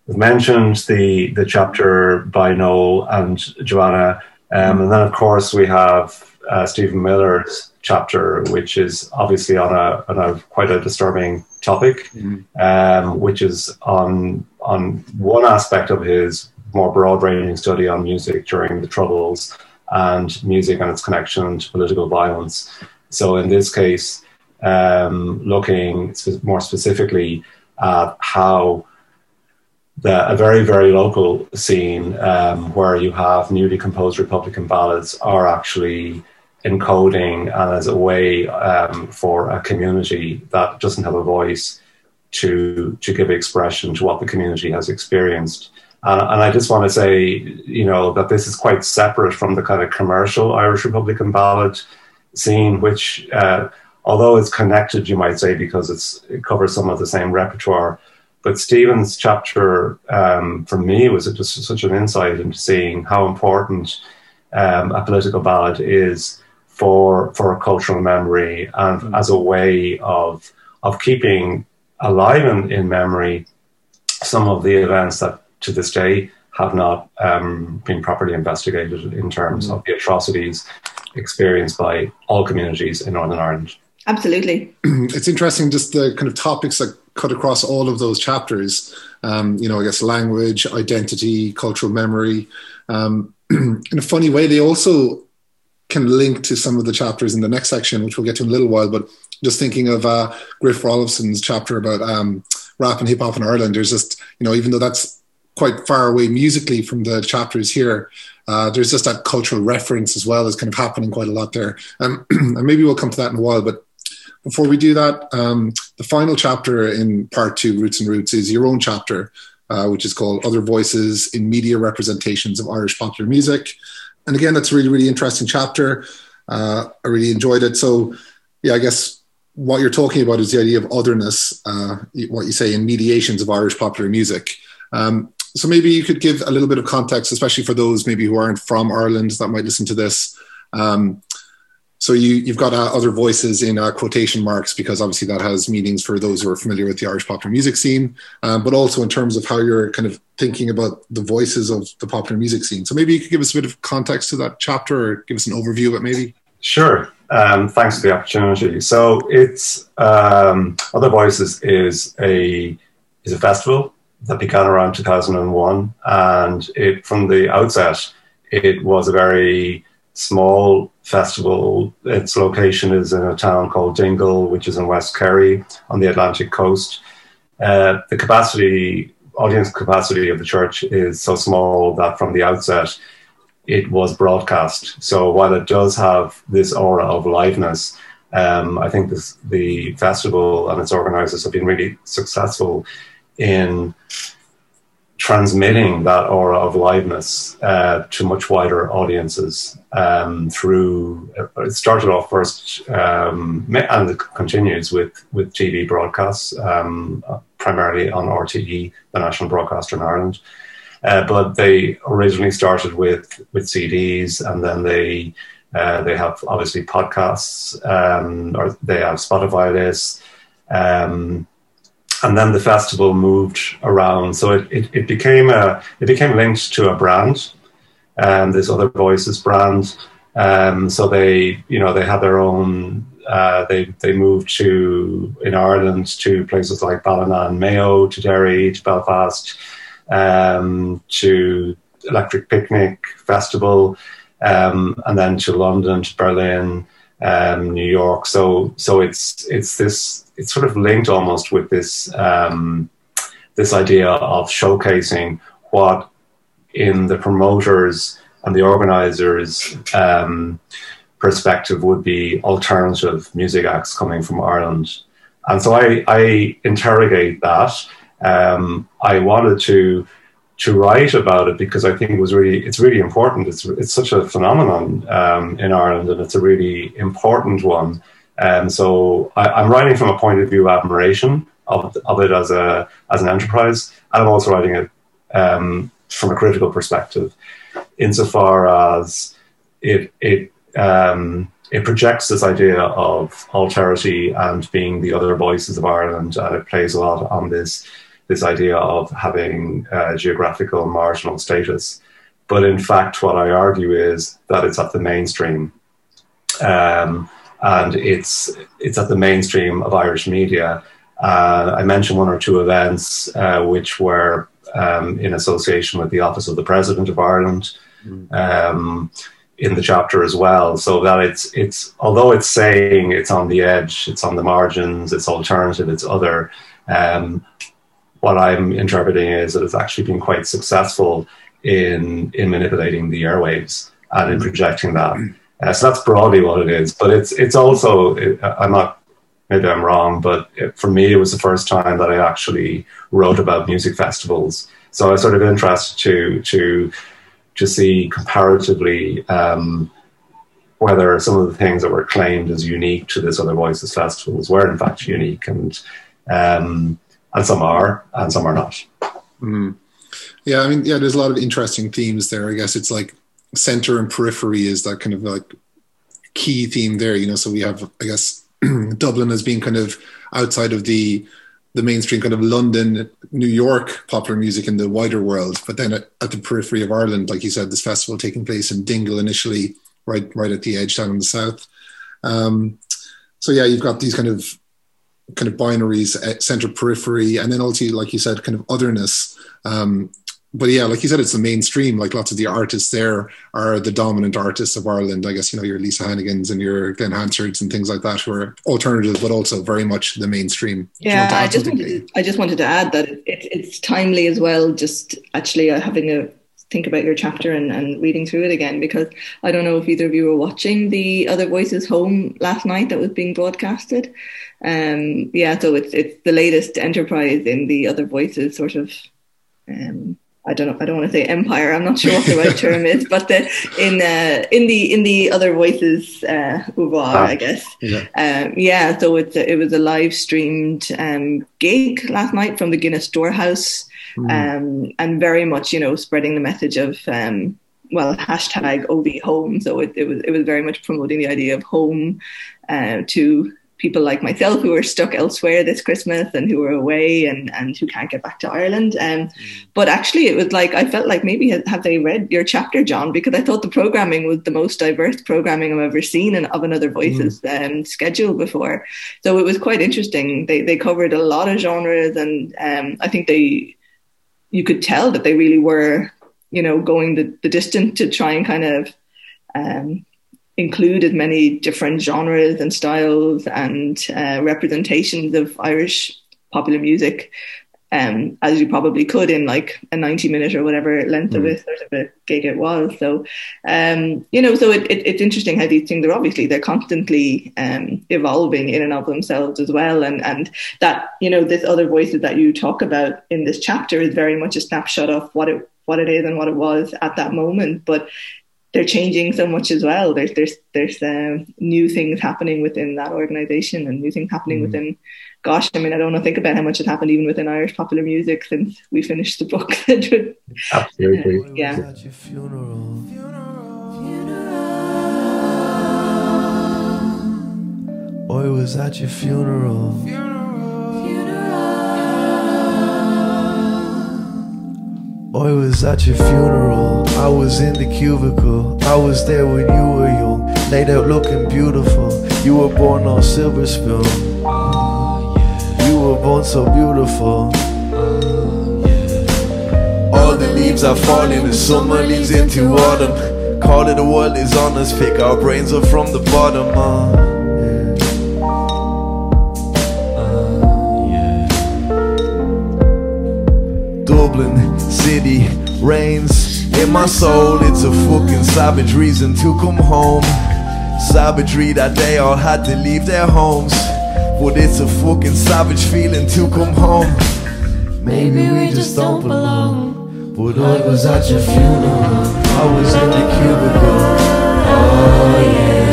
we've mentioned the the chapter by Noel and Joanna, um, and then of course we have uh, Stephen Millar's chapter, which is obviously on a, on a quite a disturbing topic, mm-hmm. um, which is on on one aspect of his more broad ranging study on music during the Troubles and music and its connection to political violence. So in this case, um, looking more specifically at how the, a very, very local scene um, where you have newly composed Republican ballads are actually encoding and as a way um, for a community that doesn't have a voice to to give expression to what the community has experienced. Uh, and I just want to say, you know, that this is quite separate from the kind of commercial Irish Republican ballad scene, which, uh, although it's connected, you might say, because it covers some of the same repertoire. But Stephen's chapter, um, for me, was just such an insight into seeing how important um, a political ballad is for for a cultural memory and mm. as a way of of keeping alive in, in memory some of the events that to this day have not um, been properly investigated in terms mm. of the atrocities experienced by all communities in Northern Ireland. Absolutely. It's interesting just the kind of topics that cut across all of those chapters. Um, you know, I guess language, identity, cultural memory. Um, in a funny way, they also can link to some of the chapters in the next section, which we'll get to in a little while. But just thinking of uh, Griff Rollefson's chapter about um, rap and hip hop in Ireland, there's just, you know, even though that's quite far away musically from the chapters here, uh, there's just that cultural reference as well is kind of happening quite a lot there. Um, and maybe we'll come to that in a while. But before we do that, um, the final chapter in part two, Roots and Routes, is your own chapter, uh, which is called Other Voices in Media Representations of Irish Popular Music and again, that's a really, really interesting chapter. Uh, I really enjoyed it. So, yeah, I guess what you're talking about is the idea of otherness, uh, what you say in mediations of Irish popular music. Um, so maybe you could give a little bit of context, especially for those maybe who aren't from Ireland that might listen to this. Um, so you, you've got uh, other voices in uh, quotation marks because obviously that has meanings for those who are familiar with the Irish popular music scene, um, but also in terms of how you're kind of thinking about the voices of the popular music scene. So maybe you could give us a bit of context to that chapter or give us an overview of it maybe. Sure. Um, thanks for the opportunity. So it's um, Other Voices is a is a festival that began around 2001, and it from the outset it was a very small festival. Its location is in a town called Dingle, which is in West Kerry on the Atlantic coast. Uh, the capacity, audience capacity of the church is so small that from the outset it was broadcast. So while it does have this aura of liveness, um, I think this, the festival and its organizers have been really successful in transmitting that aura of liveness uh, to much wider audiences um, through uh, it started off first um, and it continues with with TV broadcasts um, primarily on RTE the national broadcaster in Ireland. Uh, but they originally started with with CDs and then they uh, they have obviously podcasts um, or they have Spotify this um, and then the festival moved around. So it, it, it became a it became linked to a brand, and um, this other voices brand, Um, so they, you know, they had their own. Uh, they they moved to in Ireland to places like Ballina Mayo, to Derry, to Belfast, um, to Electric Picnic Festival, um, and then to London, to Berlin, um, New York. So so it's it's this it's sort of linked almost with this um, this idea of showcasing what in the promoters and the organizers um, perspective would be alternative music acts coming from Ireland. And so I, I interrogate that. Um, I wanted to to write about it because I think it was really it's really important. It's it's such a phenomenon um, in Ireland, and it's a really important one. Um, so I, am writing from a point of view of admiration of, of it as a as an enterprise, and I'm also writing it um, from a critical perspective, insofar as it it um, it projects this idea of alterity and being the other voices of Ireland, and it plays a lot on this this idea of having uh, geographical marginal status. But in fact, what I argue is that it's at the mainstream, um, and it's it's at the mainstream of Irish media. Uh, I mentioned one or two events uh, which were um, in association with the Office of the President of Ireland. Mm. Um, in the chapter as well, so that it's it's although it's saying it's on the edge, it's on the margins, it's alternative, it's other. Um, what I'm interpreting is that it's actually been quite successful in in manipulating the airwaves and in projecting that. Uh, so that's broadly what it is. But it's it's also it, I'm not maybe I'm wrong, but it, for me it was the first time that I actually wrote about music festivals. So I was sort of interested to to to see comparatively um, whether some of the things that were claimed as unique to this other voices festivals were in fact unique and. Um, and some are, and some are not. Mm. Yeah, I mean, yeah, there's a lot of interesting themes there. I guess it's like center and periphery is that kind of like key theme there. You know, so we have, I guess, Dublin as being kind of outside of the the mainstream kind of London, New York popular music in the wider world, but then at, at the periphery of Ireland, like you said, this festival taking place in Dingle initially, right right at the edge down in the south. Um, so yeah, you've got these kind of kind of binaries, uh, center periphery, and then also, like you said, kind of otherness. Um, but yeah, like you said, it's the mainstream. Like lots of the artists there are the dominant artists of Ireland. I guess you know your Lisa Hannigans and your Glen Hansards and things like that, who are alternative, but also very much the mainstream. Yeah, I just wanted to, I just wanted to add that it, it, it's timely as well. Just actually uh, having a think about your chapter and, and reading through it again because I don't know if either of you were watching the Other Voices Home last night that was being broadcasted. Um, yeah, so it's it's the latest enterprise in the Other Voices sort of. Um, I don't know. I don't want to say empire. I'm not sure what the right term is, but the, in uh, in the in the other voices uh, ah, I guess. Yeah. Um, yeah. So it's a, it was a live streamed um, gig last night from the Guinness Storehouse, mm. um, and very much you know spreading the message of um, well hashtag OV home. So it, it was it was very much promoting the idea of home uh, to people like myself who are stuck elsewhere this Christmas and who are away and, and who can't get back to Ireland. Um, mm. But actually, it was like, I felt like maybe have they read your chapter, John? Because I thought the programming was the most diverse programming I've ever seen and of Another Voices mm. um, schedule before. So it was quite interesting. They, they covered a lot of genres and um, I think they, you could tell that they really were, you know, going the, the distance to try and kind of um, include as many different genres and styles and uh, representations of Irish popular music um, as you probably could in like a 90 minute or whatever length mm. of it sort of a gig it was. So, um, you know, so it, it, it's interesting how these things are obviously they're constantly um, evolving in and of themselves as well. And, and that, you know, this other voices that you talk about in this chapter is very much a snapshot of what it, what it is and what it was at that moment. But they're changing so much as well. There's there's there's um, new things happening within that organization and new things happening mm. within. Gosh, I mean, I don't want to think about how much has happened even within Irish popular music since we finished the book. Absolutely, uh, yeah. Boy was at your funeral. I was at your funeral, I was in the cubicle, I was there when you were young. laid out looking beautiful. You were born on silver spoon. You were born so beautiful. All the leaves are falling, the summer leaves into autumn. Call it the world is on us, pick our brains up from the bottom. Uh. Dublin City rains in my soul. It's a fucking savage reason to come home. Savagery that they all had to leave their homes. But it's a fucking savage feeling to come home. Maybe we just don't belong. But I was at your funeral. I was in the cubicle. Oh yeah,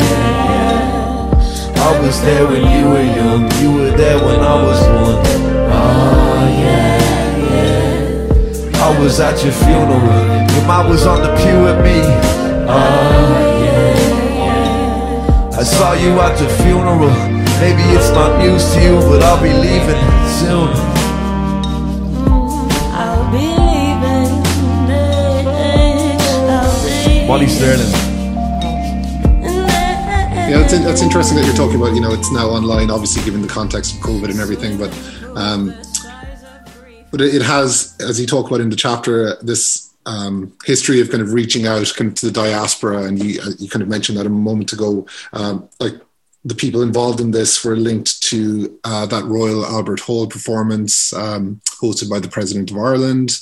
yeah. I was there when you were young. You were there when I was one. Oh. I was at your funeral. Your mom was on the pew with me. Oh, yeah, I saw you at your funeral. Maybe it's not news to you, but I'll be leaving soon. I'll be leaving. Molly Sterling. Yeah, that's, that's interesting that you're talking about. You know, it's now online, obviously, given the context of COVID and everything. But um, but it has, as you talk about in the chapter, this um, history of kind of reaching out kind of to the diaspora, and you, uh, you kind of mentioned that a moment ago. Um, like the people involved in this were linked to uh, that Royal Albert Hall performance um, hosted by the President of Ireland.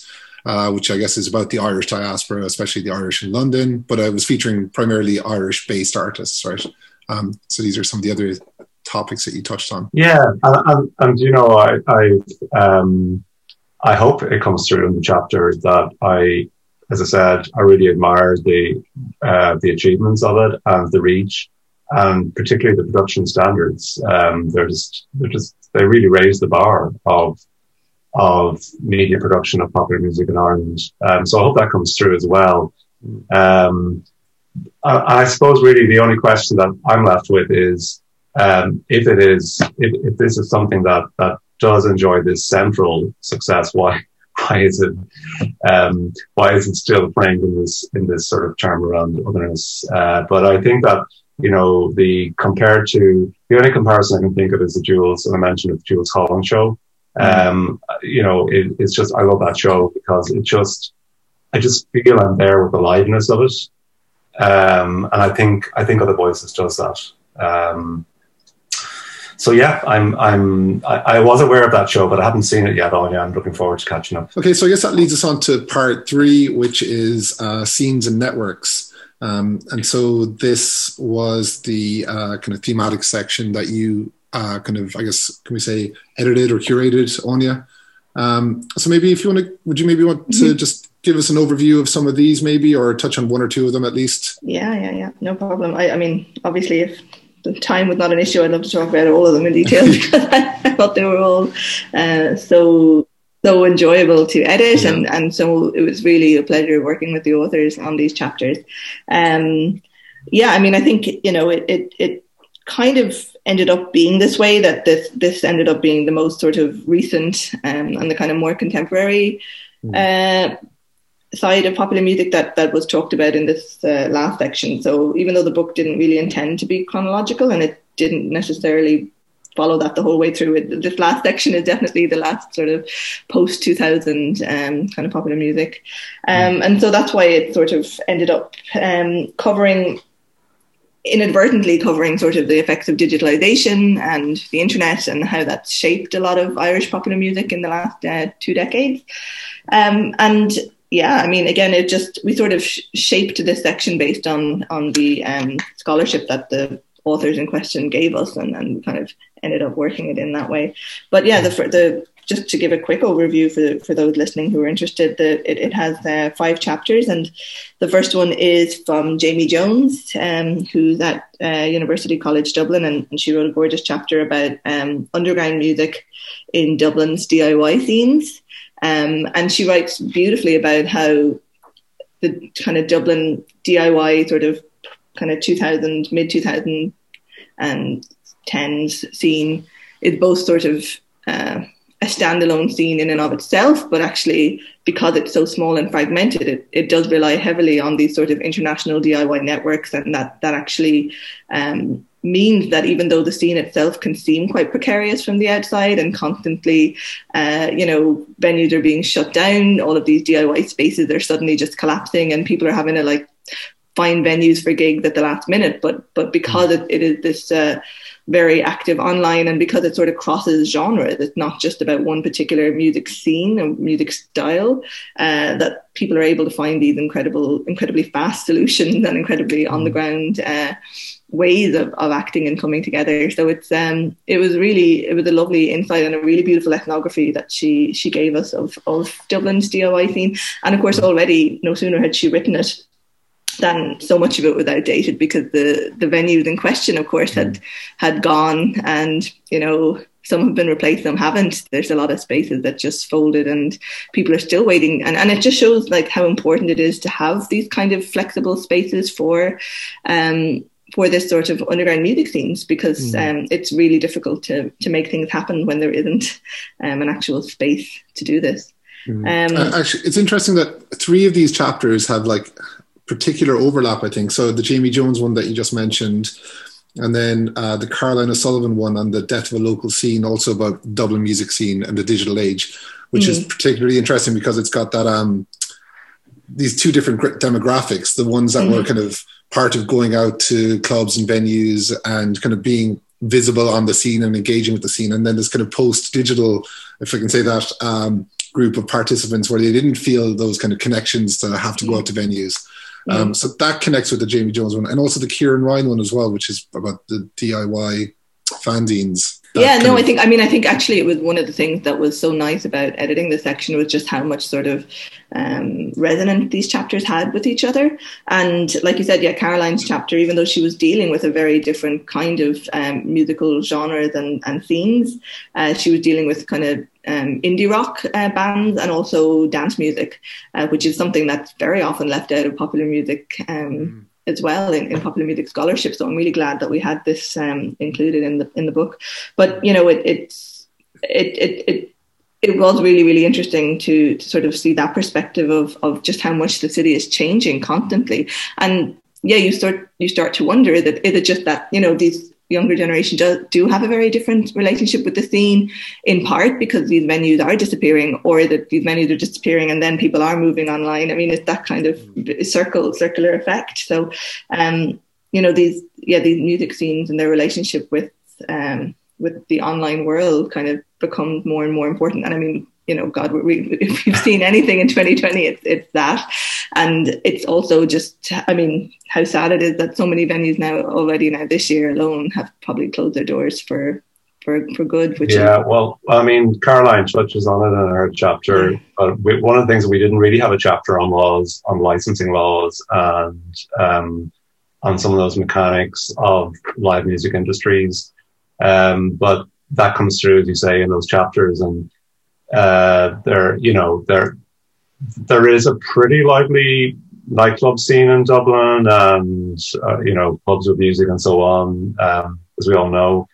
Uh, which I guess is about the Irish diaspora, especially the Irish in London, but it was featuring primarily Irish based artists, right? Um, so these are some of the other topics that you touched on. Yeah, and, and, and you know, I, I um, I hope it comes through in the chapter that I, as I said, I really admire the uh, the achievements of it and the reach, and particularly the production standards. Um, they're just they're just they really raise the bar of of media production of popular music in Ireland. Um, so I hope that comes through as well. Um, I, I, suppose really the only question that I'm left with is um, if it is if, if this is something that that does enjoy this central success, why why is it um, why is it still framed in this in this sort of term around otherness? Uh, but I think that you know the compared to the only comparison I can think of is the Jools, and I mentioned the Jools Holland show. Mm-hmm. Um, you know, it, it's just I love that show because it just I just feel I'm there with the liveness of it, um, and I think I think other voices does that. Um, so yeah, I'm I'm I, I, was aware of that show, but I haven't seen it yet. Oh yeah, I'm looking forward to catching up. Okay, so I guess that leads us on to part three, which is uh, scenes and networks. Um, and so this was the uh, kind of thematic section that you uh, kind of, I guess, can we say, edited or curated, Áine? Um, so maybe if you want to, would you maybe want to mm-hmm. just give us an overview of some of these, maybe, or touch on one or two of them at least? Yeah, yeah, yeah, no problem. I, I mean, obviously, if time was not an issue. I'd love to talk about all of them in detail because I thought they were all uh, so so enjoyable to edit, yeah. and and so it was really a pleasure working with the authors on these chapters. Um, yeah, I mean, I think you know it it, it kind of ended up being this way that this this ended up being the most sort of recent um, and the kind of more contemporary. Mm. Uh, side of popular music that that was talked about in this uh, last section. So even though the book didn't really intend to be chronological and it didn't necessarily follow that the whole way through, it, this last section is definitely the last sort of post 2000 um, kind of popular music, um, and so that's why it sort of ended up um, covering inadvertently covering sort of the effects of digitalization and the internet and how that's shaped a lot of Irish popular music in the last uh, two decades. Um, and yeah, I mean, again, it just we sort of sh- shaped this section based on on the um, scholarship that the authors in question gave us, and, and kind of ended up working it in that way. But yeah, the the just to give a quick overview for for those listening who are interested, the, it, it has uh, five chapters, and the first one is from Jamie Jones, um, who's at uh, University College Dublin, and, and, she wrote a gorgeous chapter about um, underground music in Dublin's DIY scenes. Um, and she writes beautifully about how the kind of Dublin DIY sort of kind of 2000, mid 2010s scene is both sort of uh, a standalone scene in and of itself, but actually because it's so small and fragmented, it, it does rely heavily on these sort of international DIY networks, and that that actually um, means that even though the scene itself can seem quite precarious from the outside and constantly, uh, you know, venues are being shut down, all of these DIY spaces are suddenly just collapsing, and people are having to like find venues for gigs at the last minute. But but because it, it is this uh, very active online, and because it sort of crosses genres, it's not just about one particular music scene and music style. Uh, that people are able to find these incredible, incredibly fast solutions and incredibly on the ground. Uh, ways of, of acting and coming together. So it's um it was really it was a lovely insight and a really beautiful ethnography that she she gave us of of Dublin's DIY scene. And of course already no sooner had she written it than so much of it was outdated because the the venues in question of course had had gone and you know some have been replaced some haven't there's a lot of spaces that just folded and people are still waiting and, and it just shows like how important it is to have these kind of flexible spaces for um for this sort of underground music scenes because mm. um, it's really difficult to to make things happen when there isn't um, an actual space to do this. Mm. Um, uh, actually, it's interesting that three of these chapters have like particular overlap. I think so. The Jamie Jones one that you just mentioned, and then uh, the Caroline O'Sullivan one on the death of a local scene, also about Dublin music scene and the digital age, which mm. is particularly interesting because it's got that um these two different demographics. The ones that mm. were kind of part of going out to clubs and venues and kind of being visible on the scene and engaging with the scene. And then this kind of post digital, if I can say that, um, group of participants where they didn't feel those kind of connections to have to go out to venues. Um, so that connects with the Jamie Jones one and also the Kieran Ryan one as well, which is about the DIY fanzines yeah no i think i mean i think actually it was one of the things that was so nice about editing the section was just how much sort of um, resonance these chapters had with each other. And like you said yeah caroline's chapter even though she was dealing with a very different kind of um, musical genres and, and themes uh, she was dealing with kind of um, indie rock uh, bands and also dance music, uh, which is something that's very often left out of popular music um, mm as well in, in popular music scholarship. So I'm really glad that we had this um, included in the in the book. But you know, it it's it it. it it was really, really interesting to, to sort of see that perspective of, of just how much the city is changing constantly. And yeah, you start you start to wonder that is it just that you know these younger generation do, do have a very different relationship with the scene in part because these venues are disappearing or that these venues are disappearing and then people are moving online. I mean it's that kind of circle circular effect. So um you know these yeah these music scenes and their relationship with um with the online world kind of becomes more and more important. And i mean you know, God, we, if we've seen anything in 2020, it's, it's that. And it's also just, I mean, how sad it is that so many venues now already now this year alone have probably closed their doors for, for, for good. Which yeah, is, well, I mean, Caroline touches on it in her chapter. But we, one of the things that we didn't really have a chapter on was on licensing laws and um, on some of those mechanics of live music industries. Um, but that comes through, as you say, in those chapters. And uh, there, you know, there there is a pretty lively nightclub scene in Dublin, and uh, you know, pubs with music and so on, um, as we all know.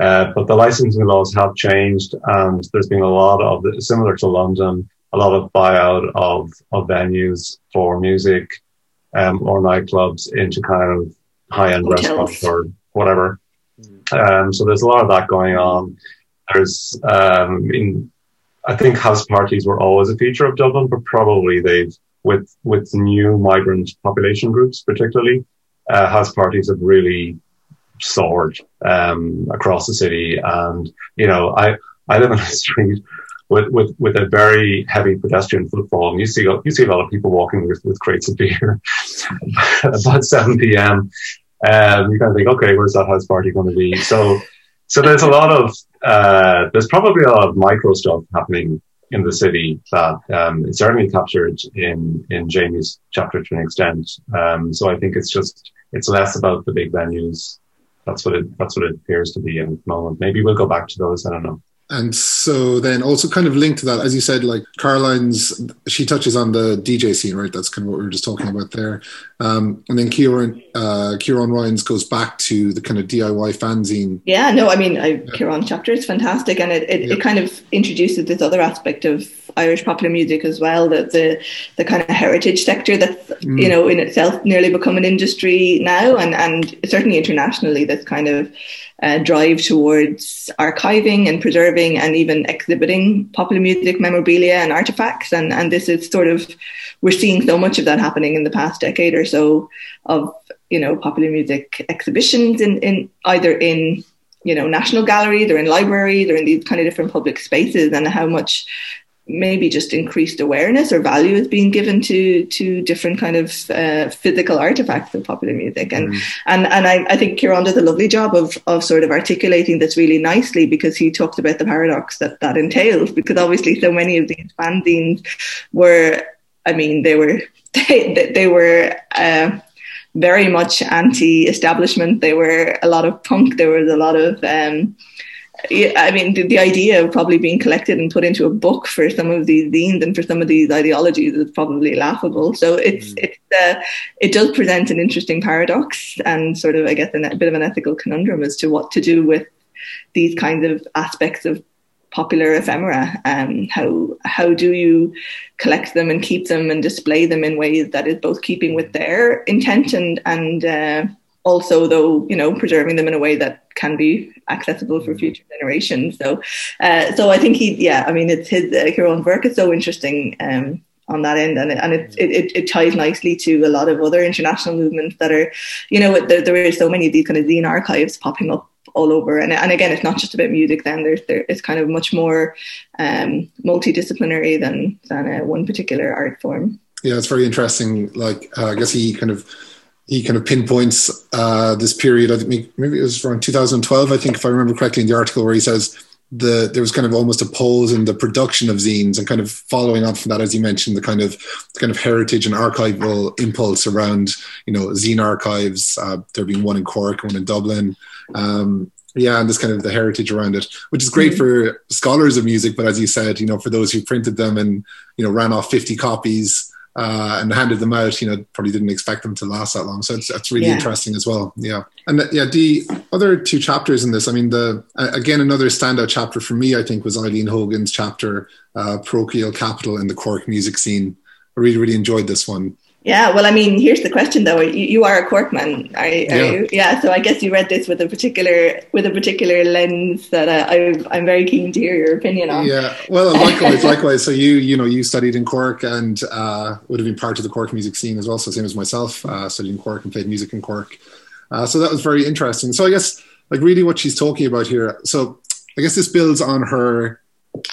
Uh, but the licensing laws have changed, and there's been a lot of similar to London, a lot of buyout of of venues for music um, or nightclubs into kind of high end restaurants or whatever. Mm-hmm. Um, so there's a lot of that going on. There's um, in I think house parties were always a feature of Dublin, but probably they've with with new migrant population groups, particularly uh, house parties have really soared um, across the city. And you know, I I live on a street with with with a very heavy pedestrian footfall, and you see you see a lot of people walking with, with crates of beer about seven p.m. Um, you kind of think, okay, where's that house party going to be? So so there's a lot of uh, there's probably a lot of micro stuff happening in the city that um, is certainly captured in in Jamie's chapter to an extent. Um, so I think it's just it's less about the big venues. That's what it that's what it appears to be in the moment. Maybe we'll go back to those. I don't know. And so then also kind of linked to that, as you said, like Caroline's, she touches on the DJ scene, right? That's kind of what we were just talking about there. Um, and then Kieran, uh, Kieran Ryans goes back to the kind of DIY fanzine. Yeah, no, I mean, I, yeah. Kieran chapter is fantastic, and it, it, yeah. it, kind of introduces this other aspect of Irish popular music as well, the the, the kind of heritage sector that's mm. you know in itself nearly become an industry now, and and certainly internationally, this kind of uh, drive towards archiving and preserving and even exhibiting popular music memorabilia and artifacts. And, and this is sort of, we're seeing so much of that happening in the past decade or so of, you know, popular music exhibitions in, in either in, you know, national galleries or in libraries or in these kind of different public spaces and how much maybe just increased awareness or value is being given to to different kind of uh, physical artifacts of popular music. And mm. and and I, I think Kieran does a lovely job of of sort of articulating this really nicely because he talks about the paradox that that entails because obviously so many of these fanzines were I mean they were they, they were uh, very much anti-establishment. They were a lot of punk. There was a lot of um, I mean, the, the, idea of probably being collected and put into a book for some of these zines and for some of these ideologies is probably laughable. So it's mm. it's uh, it does present an interesting paradox and sort of I guess a bit of an ethical conundrum as to what to do with these kinds of aspects of popular ephemera. Um, how how do you collect them and keep them and display them in ways that is both keeping with their intent and and uh, also though you know preserving them in a way that can be accessible for mm. future generations so uh, so i think he yeah i mean it's his uh, work is so interesting um, on that end and it, and it, it, it ties nicely to a lot of other international movements that are you know there, there are so many of these kind of zine archives popping up all over and, and again it's not just about music then there's there, it's kind of much more um, multidisciplinary than than uh, one particular art form yeah it's very interesting like uh, i guess he kind of he kind of pinpoints uh, this period. I think maybe it was around 2012, I think, if I remember correctly, in the article where he says the there was kind of almost a pause in the production of zines, and kind of following on from that, as you mentioned, the kind of the kind of heritage and archival impulse around you know zine archives. Uh, there being one in Cork, one in Dublin. Um, yeah, and this kind of the heritage around it, which is great for scholars of music, but as you said, you know, for those who printed them and you know ran off 50 copies uh, and handed them out, you know, probably didn't expect them to last that long. So it's, it's really yeah. interesting as well. Yeah. And the, yeah, the other two chapters in this, I mean, the, uh, again, another standout chapter for me, I think was Eileen Hogan's chapter, uh, Parochial Capital in the Cork music scene. I really, really enjoyed this one. Yeah, well, I mean, here's the question though: you, you are a Corkman, are, are yeah. you? Yeah, so I guess you read this with a particular with a particular lens that uh, I, I'm very keen to hear your opinion on. Yeah, well, likewise, likewise. So you, you know, you studied in Cork and uh, would have been part of the Cork music scene as well. So same as myself, uh, studied in Cork and played music in Cork. Uh, so that was very interesting. So I guess, like, really, what she's talking about here. So I guess this builds on her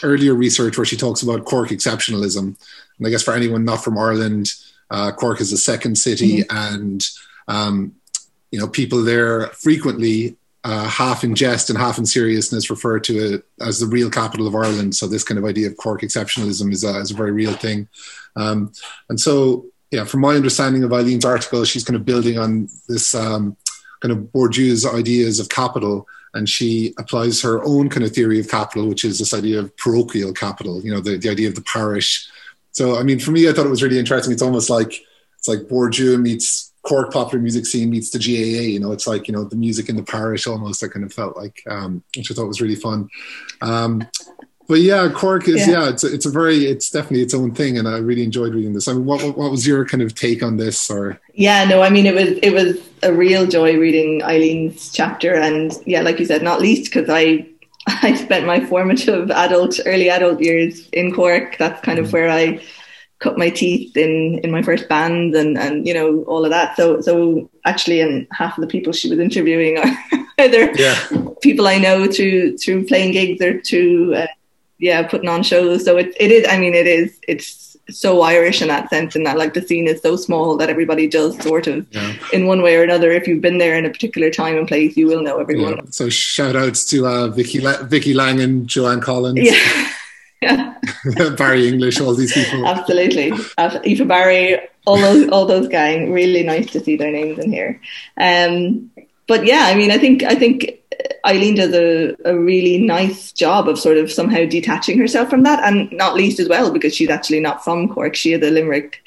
earlier research where she talks about Cork exceptionalism, and I guess for anyone not from Ireland uh, Cork is a second city, mm-hmm. and um, you know people there frequently, uh, half in jest and half in seriousness, refer to it as the real capital of Ireland. So this kind of idea of Cork exceptionalism is a, is a very real thing, um, and so yeah, from my understanding of Eileen's article, she's kind of building on this um, kind of Bourdieu's ideas of capital and she applies her own kind of theory of capital, which is this idea of parochial capital, you know, the, the idea of the parish so, I mean, for me, I thought it was really interesting. It's almost like it's like Bourdieu meets Cork popular music scene meets the GAA. You know, it's like you know the music in the parish almost. I kind of felt like, um, which I thought was really fun. Um, but yeah, Cork is yeah. yeah, it's a, it's a very it's definitely its own thing, and I really enjoyed reading this. I mean, what what was your kind of take on this? Or yeah, no, I mean it was it was a real joy reading Eileen's chapter, and yeah, like you said, not least because I I spent my formative adult, early adult years in Cork. That's kind of mm. where I cut my teeth in in my first band and and you know all of that. So so actually, and half of the people she was interviewing are either yeah. people I know through through playing gigs or through uh, yeah putting on shows. So it it is. I mean, it is. It's so Irish in that sense, and that like the scene is so small that everybody does sort of yeah. in one way or another. If you've been there in a particular time and place, you will know everyone. Yeah. So shout outs to uh, Vicky La- Vicky Lang and Joanne Collins. Yeah. yeah. Barry English, all these people. Absolutely. Eva Barry, all those all those gang. Really nice to see their names in here. Um, but yeah, I mean, I think I think Eileen does a, a really nice job of sort of somehow detaching herself from that, and not least as well because she's actually not from Cork. She is a Limerick,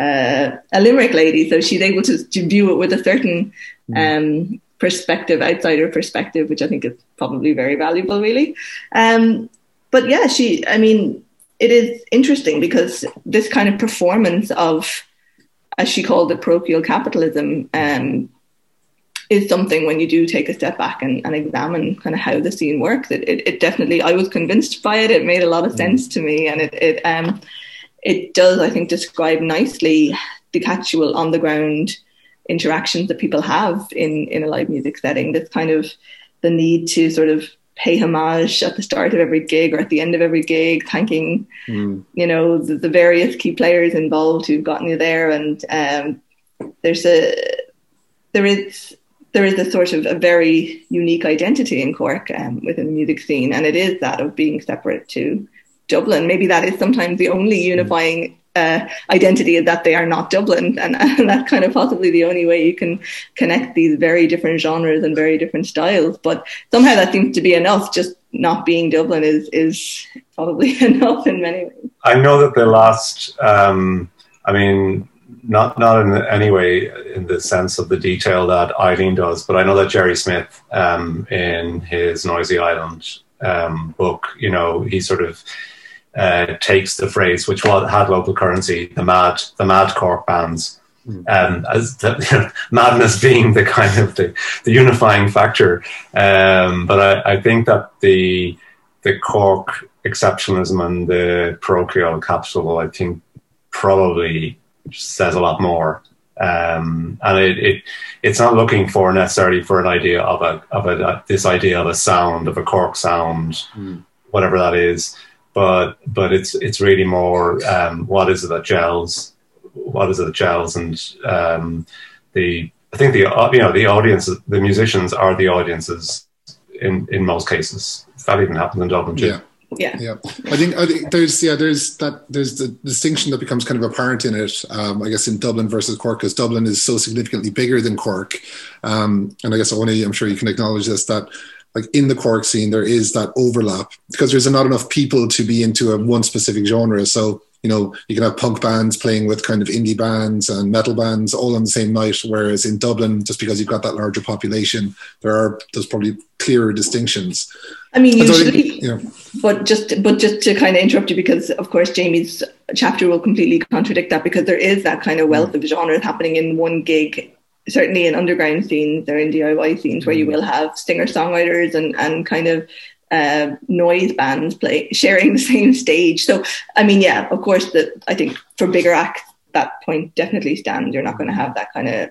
uh, a Limerick lady, so she's able to, to view it with a certain mm. um, perspective, outsider perspective, which I think is probably very valuable, really. Um, but yeah, she, I mean, it is interesting because this kind of performance of, as she called it, parochial capitalism, um, is something when you do take a step back and, and examine kind of how the scene works. It, it, it, definitely, I was convinced by it. It made a lot of mm. sense to me, and it it um it does, I think, describe nicely the actual on the ground interactions that people have in in a live music setting. This kind of the need to sort of pay homage at the start of every gig or at the end of every gig, thanking mm. you know the, the, various key players involved who've gotten you there. And um, there's a there is there is a sort of a very unique identity in Cork um, within the music scene, and it is that of being separate to Dublin. Maybe that is sometimes the only unifying uh, identity that they are not Dublin, and, and, that's kind of possibly the only way you can connect these very different genres and very different styles. But somehow that seems to be enough. Just not being Dublin is is probably enough in many ways. I know that the last, um, I mean, not not in any way in the sense of the detail that Eileen does, but I know that Gerry Smyth, um, in his Noisy Island um, book, you know, he sort of uh, takes the phrase which had local currency, the mad the mad Cork bands. Hmm. Um, as the, you know, madness being the kind of the, the unifying factor, um, but I, I think that the the Cork exceptionalism and the parochial capital, I think, probably says a lot more. Um, and it, it, it's not looking for necessarily for an idea of a of a uh, this idea of a sound of a Cork sound, mm. whatever that is. But but it's it's really more um, what is it that gels, what is it that gels, and um, the I think the you know the audience, the musicians are the audiences in in most cases. That even happens in Dublin too. Yeah yeah yeah i think i think there's yeah there's that there's the distinction that becomes kind of apparent in it um, i guess in dublin versus cork because dublin is so significantly bigger than cork um, and i guess only i'm sure you can acknowledge this that like in the cork scene there is that overlap because there's not enough people to be into a one specific genre so you know, you can have punk bands playing with kind of indie bands and metal bands all on the same night. Whereas in Dublin, just because you've got that larger population, there are there's probably clearer distinctions. I mean, usually, know, but just but just to kind of interrupt you because of course Jamie's chapter will completely contradict that because there is that kind of wealth of genres happening in one gig. Certainly in underground scenes or in DIY scenes where you mm. will have singer songwriters and, and kind of uh, noise bands play sharing the same stage. So I mean, yeah, of course, that I think for bigger acts that point definitely stands. You're not going to have that kind of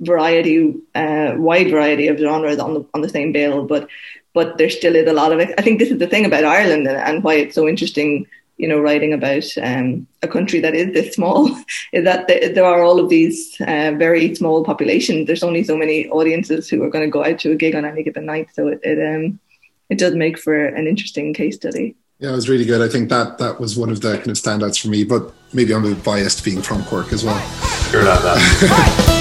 variety, uh, wide variety of genres on the on the same bill, but but there still is a lot of it. I think this is the thing about Ireland and, and why it's so interesting. You know, writing about um, a country that is this small is that there are all of these uh, very small populations. There's only so many audiences who are going to go out to a gig on any given night. So it, it um, it does make for an interesting case study. Yeah, it was really good. I think that that was one of the kind of standouts for me, but maybe I'm a bit biased being from Cork as well. You're not that.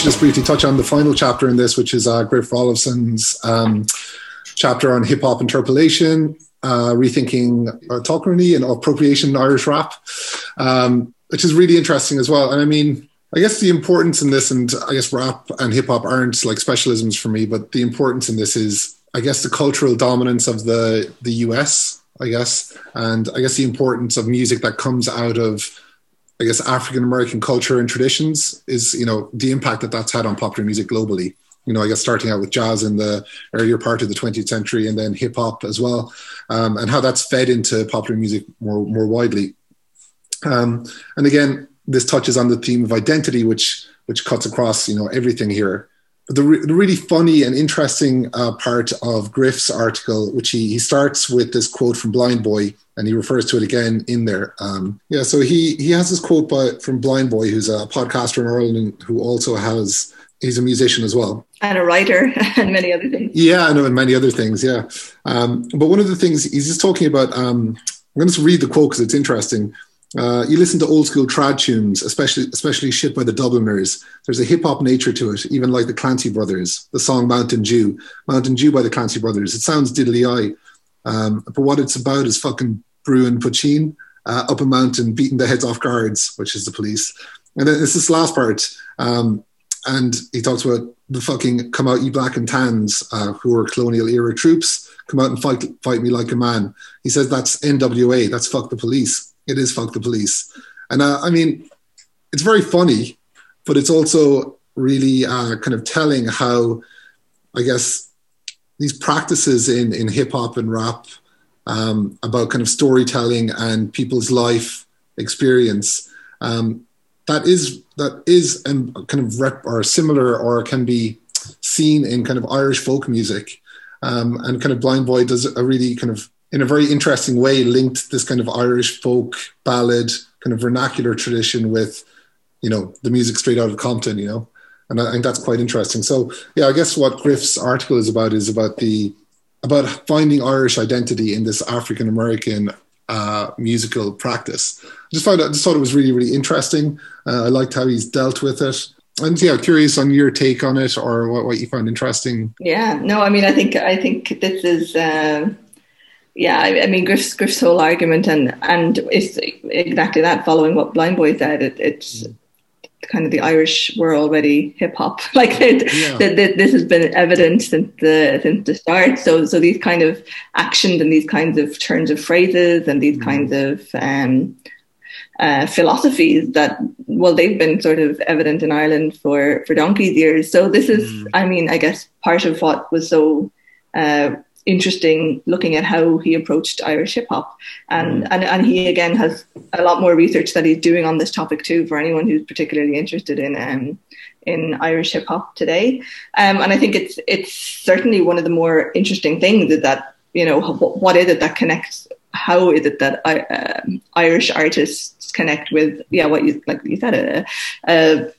should just briefly touch on the final chapter in this, which is uh, Griff Rollefson's um, chapter on hip hop interpolation, uh, rethinking autochthony and appropriation in Irish rap, um, which is really interesting as well. And I mean, I guess the importance in this, and I guess rap and hip hop aren't like specialisms for me, but the importance in this is, I guess, the cultural dominance of the the US, I guess, and I guess the importance of music that comes out of I guess African American culture and traditions is you know the impact that that's had on popular music globally. You know, I guess starting out with jazz in the earlier part of the 20th century, and then hip hop as well, um, and how that's fed into popular music more more widely. Um, and again, this touches on the theme of identity, which which cuts across you know everything here. But the, re- the really funny and interesting uh, part of Griff's article, which he, he starts with this quote from Blind Boy, and he refers to it again in there. Um, yeah, so he he has this quote by, from Blind Boy, who's a podcaster in Ireland, who also has he's a musician as well and a writer and many other things. Yeah, I know, and many other things. Yeah, um, but one of the things he's just talking about. Um, I'm going to read the quote because it's interesting. Uh, you listen to old school trad tunes, especially especially shit by the Dubliners. There's a hip hop nature to it, even like the Clancy Brothers. The song Mountain Dew, Mountain Dew by the Clancy Brothers. It sounds diddly eye, um, but what it's about is fucking brewing poitín uh, up a mountain, beating the heads off guards, which is the police. And then it's this last part, um, and he talks about the fucking come out, you black and tans, uh, who are colonial era troops, come out and fight fight me like a man. He says that's NWA, that's fuck the police. It is fuck the police. And uh, I mean, it's very funny, but it's also really uh, kind of telling how, I guess, these practices in in hip hop and rap um, about kind of storytelling and people's life experience. Um, that is that is um, kind of rep or similar or can be seen in kind of Irish folk music. Um, and kind of Blind Boy does a really kind of in a very interesting way linked this kind of Irish folk ballad kind of vernacular tradition with you know the music straight out of Compton, you know, and I think that's quite interesting. So yeah, I guess what Griff's article is about is about the about finding Irish identity in this African American uh, musical practice. I just found I just thought it was really really interesting. Uh, I liked how he's dealt with it. And yeah, curious on your take on it or what, what you found interesting. Yeah, no, I mean, I think I think this is. Uh, yeah, I, I, mean Griff's, Griff's whole argument, and and it's exactly that. Following what Blind Boy said, it, it's mm kind of the Irish were already hip hop. like yeah. this has been evident since the since the start. So so these kind of actions and these kinds of turns of phrases and these mm. kinds of um, uh, philosophies that well they've been sort of evident in Ireland for for donkey's years. So this is, mm. I mean, I guess part of what was so. Uh, interesting looking at how he approached Irish hip hop. And, mm. and and he again has a lot more research that he's doing on this topic too for anyone who's particularly interested in um, in Irish hip hop today. Um, and I think it's it's certainly one of the more interesting things is that you know what is it that connects. How is it that uh, Irish artists connect with yeah what you like you said a, a,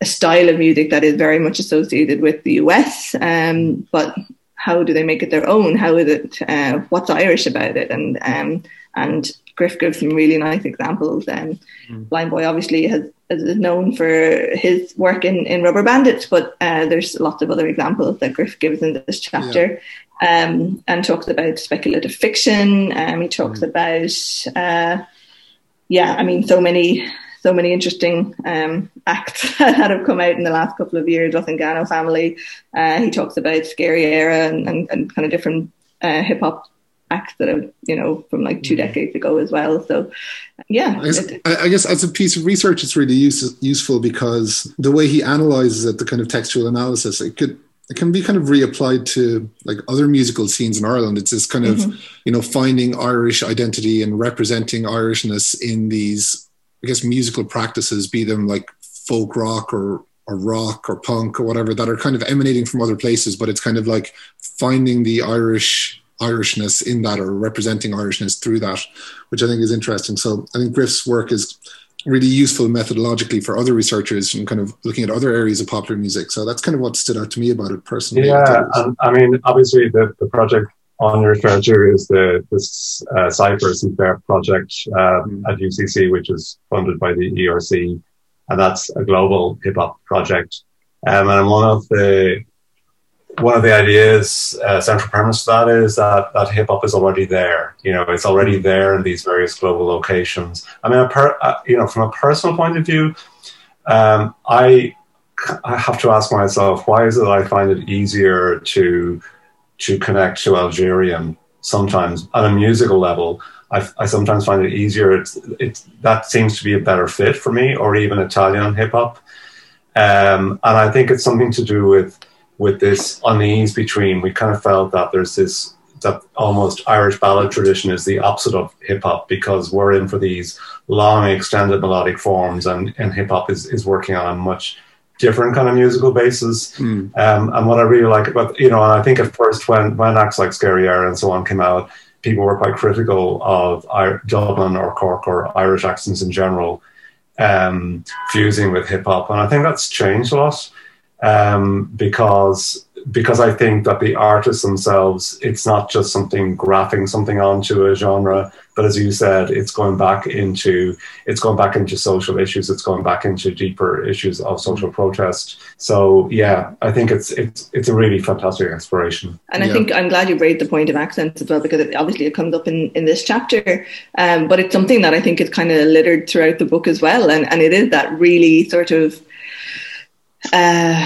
a style of music that is very much associated with the US, um, but how do they make it their own? How is it? Uh, what's Irish about it? And um, and Griff gives some really nice examples. Um, mm. Blind Boy obviously has is known for his work in, in Rubber Bandits, but uh, there's lots of other examples that Griff gives in this chapter. Yeah. Um, and talks about speculative fiction. Um, he talks mm. about, uh, yeah, I mean, so many so many interesting um, acts that have come out in the last couple of years. Gano family. Uh, he talks about Scary Éire and, and, and kind of different uh, hip hop acts that have you know from like two mm. decades ago as well. So yeah, I guess, I guess, as a piece of research, it's really use, useful because the way he analyzes it, the kind of textual analysis, it could it can be kind of reapplied to like other musical scenes in Ireland. It's this kind of, mm-hmm. you know, finding Irish identity and representing Irishness in these I guess musical practices, be them like folk rock or or rock or punk or whatever, that are kind of emanating from other places, but it's kind of like finding the Irish Irishness in that or representing Irishness through that, which I think is interesting. So I think Griff's work is really useful methodologically for other researchers and kind of looking at other areas of popular music. So that's kind of what stood out to me about it personally. Yeah, I mean, obviously the, the project on your strategy is the this uh, Cypher CIPHER project um, at UCC, which is funded by the ERC, and that's a global hip hop project. Um, and one of the one of the ideas, uh, central premise of that is that, that hip hop is already there. You know, it's already there in these various global locations. I mean, per, uh, you know, from a personal point of view, um, I I have to ask myself, why is it I find it easier to to connect to Algerian sometimes on a musical level? I, I sometimes find it easier. It's, it's that seems to be a better fit for me, or even Italian hip hop. Um, and I think it's something to do with with this unease between. We kind of felt that there's this that almost Irish ballad tradition is the opposite of hip hop because we're in for these long extended melodic forms, and, and hip hop is is working on a much different kind of musical bases. Mm. Um, and what I really like about you know, and I think at first when when acts like Scary Éire and so on came out, people were quite critical of Dublin or Cork or Irish accents in general um, fusing with hip hop, and I think that's changed a lot um, because because I think that the artists themselves, it's not just something graphing something onto a genre, but as you said, it's going back into it's going back into social issues. It's going back into deeper issues of social protest. So yeah, I think it's it's it's a really fantastic exploration. And I yeah. think I'm glad you raised the point of accents as well because it, obviously it comes up in in this chapter, um, but it's something that I think is kind of littered throughout the book as well, and and it is that really sort of uh,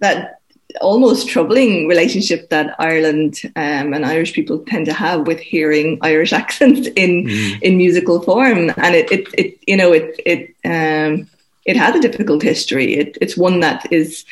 that almost troubling relationship that Ireland um, and Irish people tend to have with hearing Irish accents in mm. in musical form, and it, it, it you know it it um, it has a difficult history. It, it's one that is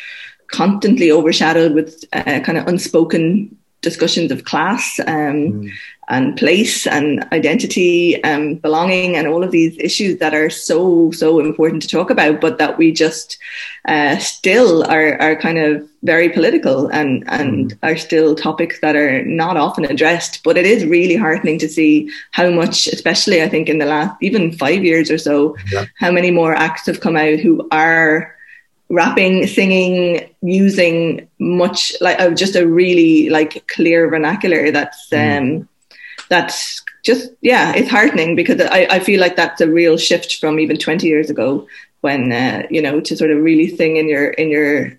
constantly overshadowed with uh, kind of unspoken discussions of class um, mm. And place and identity and belonging and all of these issues that are so so important to talk about but that we just uh, still are are kind of very political and and mm. are still topics that are not often addressed but it is really heartening to see how much especially i think in the last even 5 years or so yeah. how many more acts have come out who are rapping, singing, using much like uh, just a really like clear vernacular that's mm. um that's just yeah it's heartening because I, I feel like that's a real shift from even 20 years ago when uh, you know to sort of really sing in your in your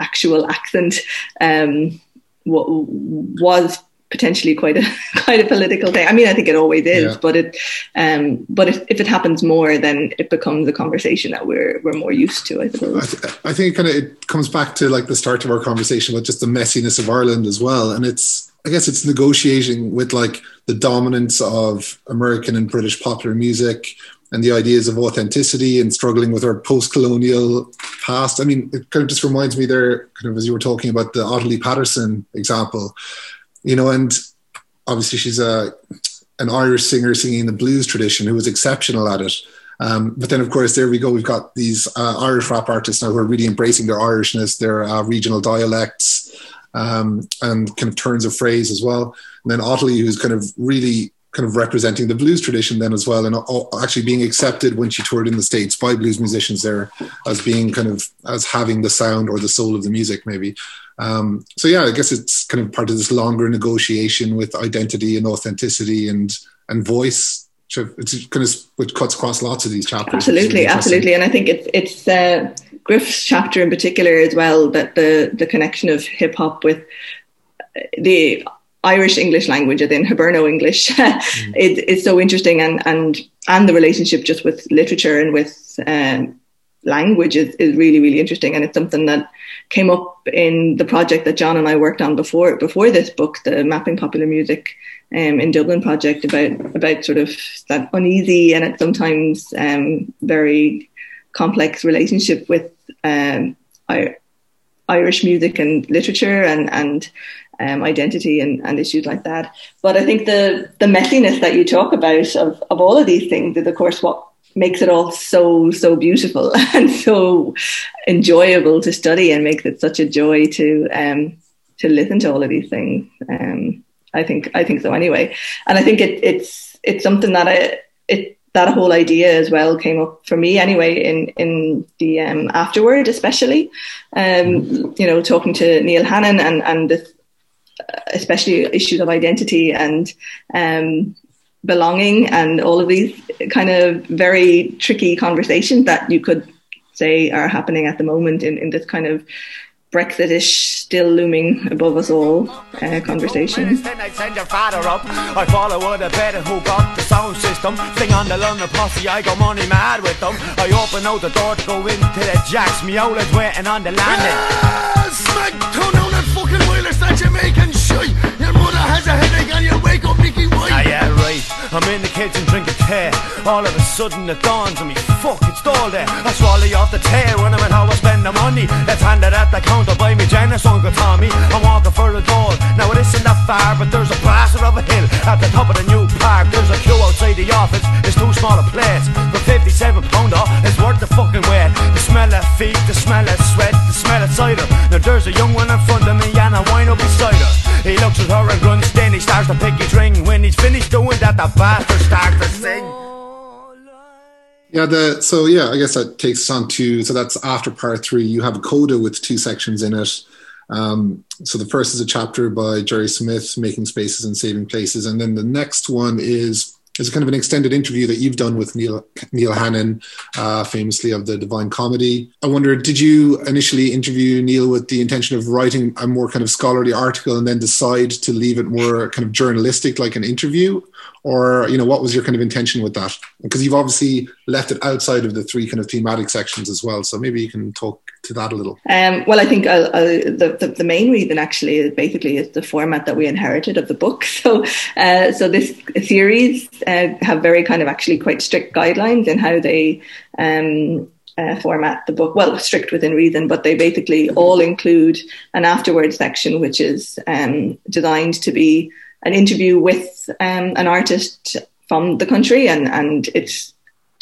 actual accent um what was potentially quite a quite a political thing. I mean, I think it always is, yeah. but it um, but if, if it happens more, then it becomes a conversation that we're we're more used to. I suppose. I, th- I think it kind of it comes back to like the start of our conversation with just the messiness of Ireland as well, and it's I guess it's negotiating with like the dominance of American and British popular music and the ideas of authenticity and struggling with our post-colonial past. I mean, it kind of just reminds me there, kind of as you were talking about the Ottilie Patterson example you know, and obviously she's a an Irish singer singing the blues tradition who was exceptional at it. Um, but then, of course, there we go. We've got these uh, Irish rap artists now who are really embracing their Irishness, their uh, regional dialects, um, and kind of turns of phrase as well. And then Ottilie, who's kind of really kind of representing the blues tradition then as well, and actually being accepted when she toured in the states by blues musicians there as being kind of as having the sound or the soul of the music, maybe. Um, so yeah, I guess it's kind of part of this longer negotiation with identity and authenticity and and voice. It's kind of which cuts across lots of these chapters. Absolutely, really absolutely, and I think it's it's uh, Griff's chapter in particular as well that the the connection of hip hop with the Irish English language and then Hiberno English mm. it, it's so interesting and and and the relationship just with literature and with um, language is, is really really interesting and it's something that came up in the project that John and I worked on before before this book, the Mapping Popular Music um, in Dublin project about about sort of that uneasy and at sometimes um, very complex relationship with um, Irish music and literature and and um, identity and, and issues like that. But I think the the messiness that you talk about of, of all of these things is of course what makes it all so so beautiful and so enjoyable to study and makes it such a joy to um to listen to all of these things um i think i think so anyway and i think it, it's it's something that i that whole idea as well came up for me anyway in in the um, afterword especially. Um you know talking to neil hannon and and this, especially issues of identity and um belonging and all of these kind of very tricky conversations that you could say are happening at the moment in, in this kind of Brexitish still looming above us all uh, conversation. send your father up. I follow the better who got the sound system. Sing on the London posse, I go money mad with them. I open out the door to go into the jacks. Me is waiting on the landing. Yeah, smack, turn on that fucking wireless that Jamaican shit. Your mother has a headache and you wake up Mickey White. Ah, yeah, right. I'm in the kitchen drinking tea. All of a sudden it dawns on me, fuck, it's all there. I swallow off the tea, when I'm at how I spend the money. Let's hand it at the counter buy me Janus Uncle Tommy. I'm walking for a goal. Now it isn't that far, but there's a bastard of a hill at the top of the new park. There's a queue outside the office. It's too small a place, but 57 pound off is worth the fucking wait. The smell of feet, the smell of sweat, the smell of cider. Now there's a young one in front of me and a wine up beside her. He looks at her and grunts, then he starts to pick his ring. When he's finished doing that, the to sing. Yeah, the so yeah, I guess that takes us on to so that's after part three. You have a coda with two sections in it. Um, so the first is a chapter by Gerry Smyth, making spaces and saving places, and then the next one is is kind of an extended interview that you've done with Neil Neil Hannon, uh, famously of the Divine Comedy. I wonder, did you initially interview Neil with the intention of writing a more kind of scholarly article and then decide to leave it more kind of journalistic, like an interview, or you know what was your kind of intention with that? Because you've obviously left it outside of the three kind of thematic sections as well so maybe you can talk to that a little. Um, well i think I'll, I'll, the, the, the, main reason actually is basically is the format that we inherited of the book. So uh, so this series uh, have very kind of actually quite strict guidelines in how they um, uh, format the book. Well strict within reason but they basically all include an afterwards section which is um, designed to be an interview with um, an artist from the country, and and it's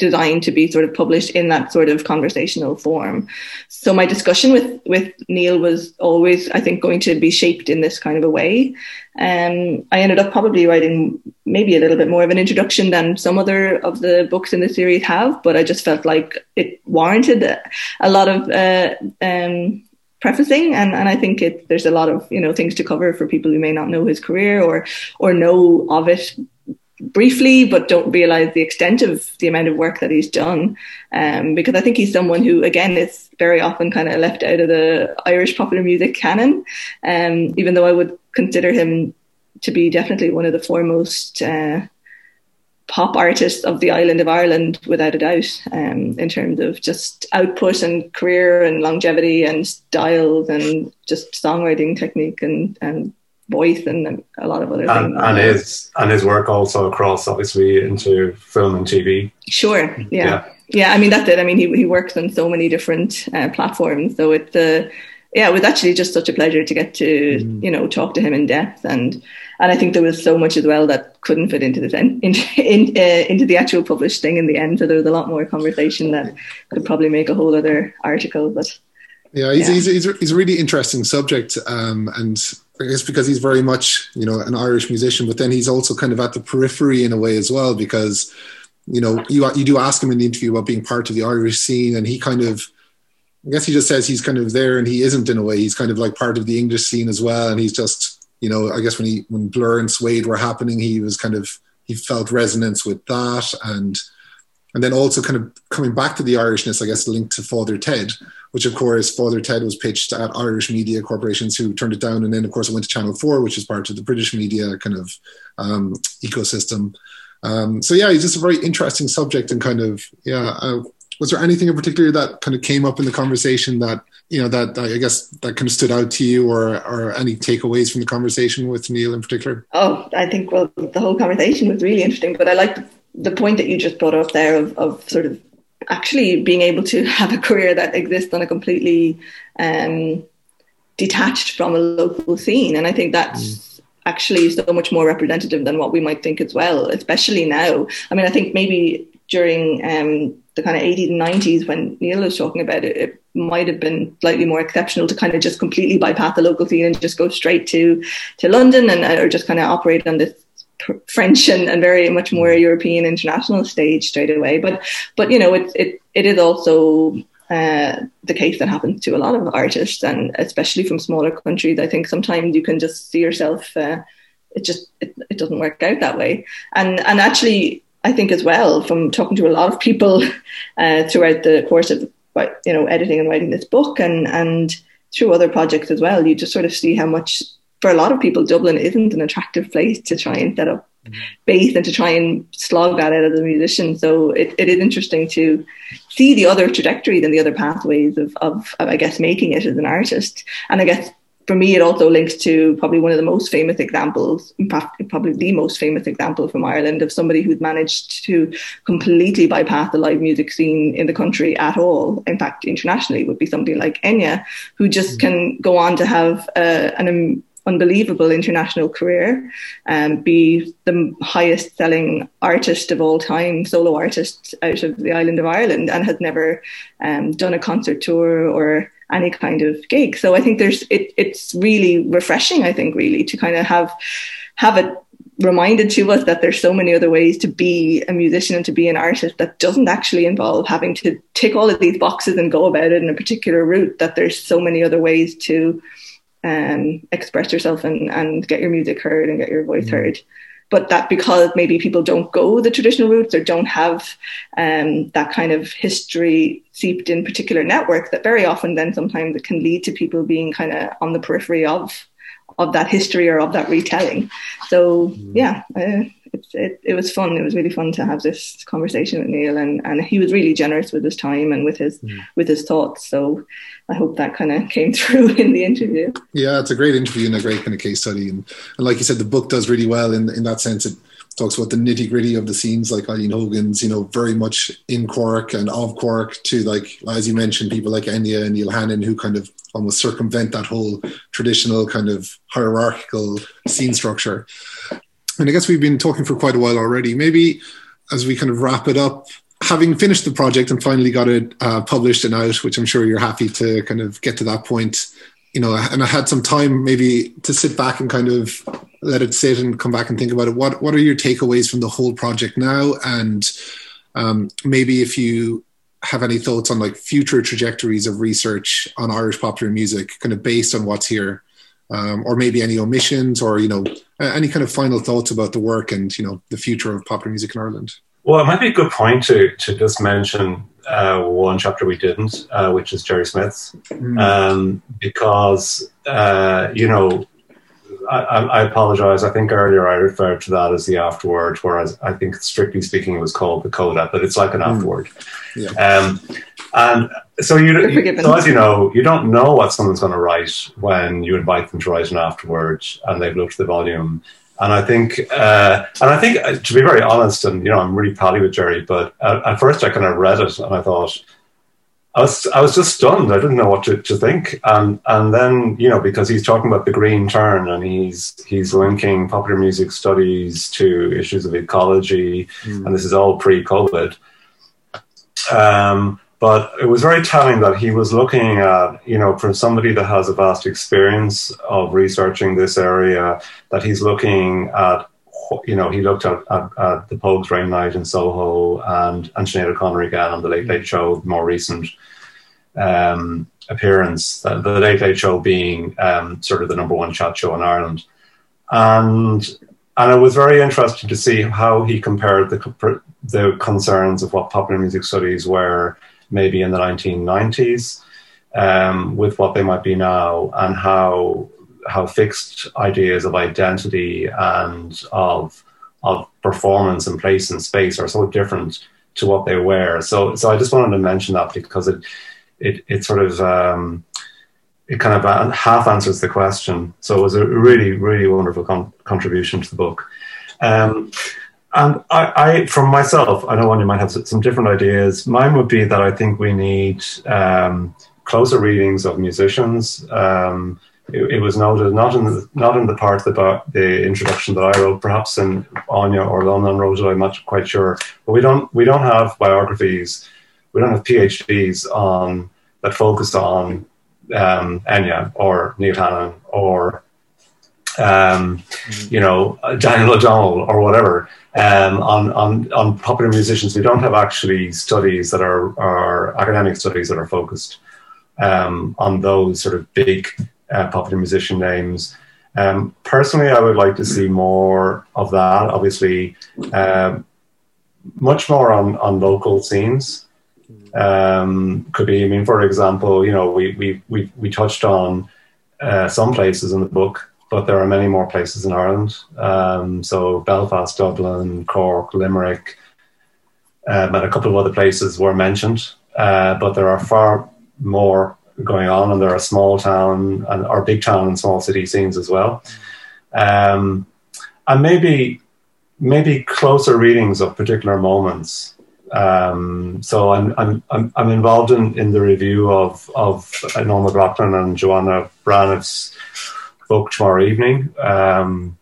designed to be sort of published in that sort of conversational form. So my discussion with with Neil was always, I think, going to be shaped in this kind of a way. Um, I ended up probably writing maybe a little bit more of an introduction than some other of the books in the series have, but I just felt like it warranted a lot of uh, um, prefacing and, and I think it there's a lot of you know things to cover for people who may not know his career or or know of it briefly but don't realize the extent of the amount of work that he's done. Um, because I think he's someone who again is very often kind of left out of the Irish popular music canon. Um, even though I would consider him to be definitely one of the foremost uh, pop artist of the island of Ireland, without a doubt, um, in terms of just output and career and longevity and styles and just songwriting technique and, and voice and a lot of other and, things. And his and his work also across obviously into film and TV. Sure, yeah. yeah. yeah I mean that's it. I mean, he he works on so many different uh, platforms, so it's uh, yeah, it was actually just such a pleasure to get to mm. you know talk to him in depth and and I think there was so much as well that couldn't fit into the into in, uh, into the actual published thing in the end. So there was a lot more conversation that could probably make a whole other article. But yeah, he's yeah. He's, he's, he's, a really interesting subject, um, and I guess because he's very much you know an Irish musician, but then he's also kind of at the periphery in a way as well because you know you you do ask him in the interview about being part of the Irish scene, and he kind of I guess he just says he's kind of there and he isn't in a way. He's kind of like part of the English scene as well, and he's just you know, I guess when he when Blur and Suede were happening, he was kind of he felt resonance with that, and and then also kind of coming back to the Irishness, I guess linked to Father Ted, which of course Father Ted was pitched at Irish media corporations who turned it down, and then of course it went to Channel Four, which is part of the British media kind of um, ecosystem. Um, so yeah, it's just a very interesting subject, and kind of yeah. Uh, was there anything in particular that kind of came up in the conversation that you know that I guess that kind of stood out to you, or or any takeaways from the conversation with Neil in particular? Oh, I think well, the whole conversation was really interesting, but I like the point that you just brought up there of, of sort of actually being able to have a career that exists on a completely um, detached from a local scene, and I think that's. Mm. Actually, so much more representative than what we might think as well, especially now. I mean, I think maybe during um, the kind of 80s and 90s when Neil was talking about it, it might have been slightly more exceptional to kind of just completely bypass the local scene and just go straight to to London and or just kind of operate on this French and, and very much more European international stage straight away. But but you know it it it is also uh, the case that happens to a lot of artists and especially from smaller countries. I think sometimes you can just see yourself. Uh, it just it, it doesn't work out that way. And and actually I think as well, from talking to a lot of people uh, throughout the course of you know editing and writing this book and and through other projects as well you just sort of see how much for a lot of people dublin isn't an attractive place to try and set up base and to try and slog that out as a musician. So it, it is interesting to see the other trajectories and the other pathways of, of, of i guess making it as an artist. And i guess for me, it also links to probably one of the most famous examples, in fact, probably the most famous example from Ireland of somebody who's managed to completely bypass the live music scene in the country at all. In fact, internationally, would be somebody like Enya, who just mm-hmm. can go on to have uh, an unbelievable international career and um, be the highest selling artist of all time, solo artist out of the island of Ireland, and has never um, done a concert tour or any kind of gig. So I think there's it, it's really refreshing. I think really to kind of have have it reminded to us that there's so many other ways to be a musician and to be an artist that doesn't actually involve having to tick all of these boxes and go about it in a particular route. That there's so many other ways to um, express yourself and, and get your music heard and get your voice mm. heard but that because maybe people don't go the traditional routes or don't have um, that kind of history seeped in particular networks, that very often then sometimes it can lead to people being kind of on the periphery of of that history or of that retelling. So mm. yeah, uh, it, it it, was fun. It was really fun to have this conversation with Neil, and, and he was really generous with his time and with his mm. with his thoughts. So I hope that kind of came through in the interview. Yeah, it's a great interview and a great kind of case study, and, and like you said, the book does really well in in that sense. It talks about the nitty gritty of the scenes, like Eileen Hogan's, you know, very much in Cork and of Cork, to like as you mentioned, people like Enya and Neil Hannon, who kind of almost circumvent that whole traditional kind of hierarchical scene structure. And I guess we've been talking for quite a while already. Maybe as we kind of wrap it up, having finished the project and finally got it uh, published and out, which I'm sure you're happy to kind of get to that point, you know, and I had some time maybe to sit back and kind of let it sit and come back and think about it. What What are your takeaways from the whole project now? And um, maybe if you have any thoughts on like future trajectories of research on Irish popular music, kind of based on what's here um, or maybe any omissions or you know any kind of final thoughts about the work and you know the future of popular music in Ireland. Well, it might be a good point to to just mention uh, one chapter we didn't, uh, which is Gerry Smyth's, mm. um, because uh, you know I, I, apologize. I think earlier I referred to that as the afterword, whereas I think strictly speaking it was called the coda, but it's like an mm. afterword. Yeah. Um, and so you, you so as you know, you don't know what someone's going to write when you invite them to write an afterword, and they've looked at the volume. And I think, uh, and I think, uh, to be very honest, and you know, I'm really pally with Gerry, but at, at first I kind of read it and I thought, I was I was just stunned. I didn't know what to, to think. And and then you know because he's talking about the green turn and he's he's linking popular music studies to issues of ecology, mm. and this is all pre-COVID. Um, but it was very telling that he was looking at you know from somebody that has a vast experience of researching this area that he's looking at you know, he looked at, at, at the Pogues Rainy Night in Soho and, and Sinead O'Connor again on the Late Late Show, more recent um, appearance. The, the, Late Late Show being um, sort of the number one chat show in Ireland, and and it was very interesting to see how he compared the the concerns of what popular music studies were maybe in the 1990s um, with what they might be now, and how how fixed ideas of identity and of of performance and place and space are so different to what they were. So so I just wanted to mention that because it it it sort of um, it kind of half answers the question. So it was a really really wonderful con- contribution to the book. Um, and I, I, from myself, I know one you might have some different ideas. Mine would be that I think we need um, closer readings of musicians. Um, it, it, was noted not in the not in the part about the introduction that I wrote, perhaps in Áine or Lonán wrote it. I'm not quite sure, but we don't we don't have biographies, we don't have PhDs on that focus on um, or Neil Hannon or um, you know Daniel O'Donnell or whatever um, on on on popular musicians. We don't have actually studies that are are academic studies that are focused um, on those sort of big uh, popular musician names. Um, personally, I would like to see more of that. Obviously, um, much more on, on local scenes. Um, could be, I mean, for example, you know, we we we we touched on uh, some places in the book, but there are many more places in Ireland. Um, so Belfast, Dublin, Cork, Limerick, um, and a couple of other places were mentioned. Uh, but there are far more going on, and there are small town and or big town and small city scenes as well. Um, and maybe maybe closer readings of particular moments. Um, so I'm, I'm I'm I'm involved in, in the review of of Noel McLaughlin and Joanna Braniff's book tomorrow evening, um,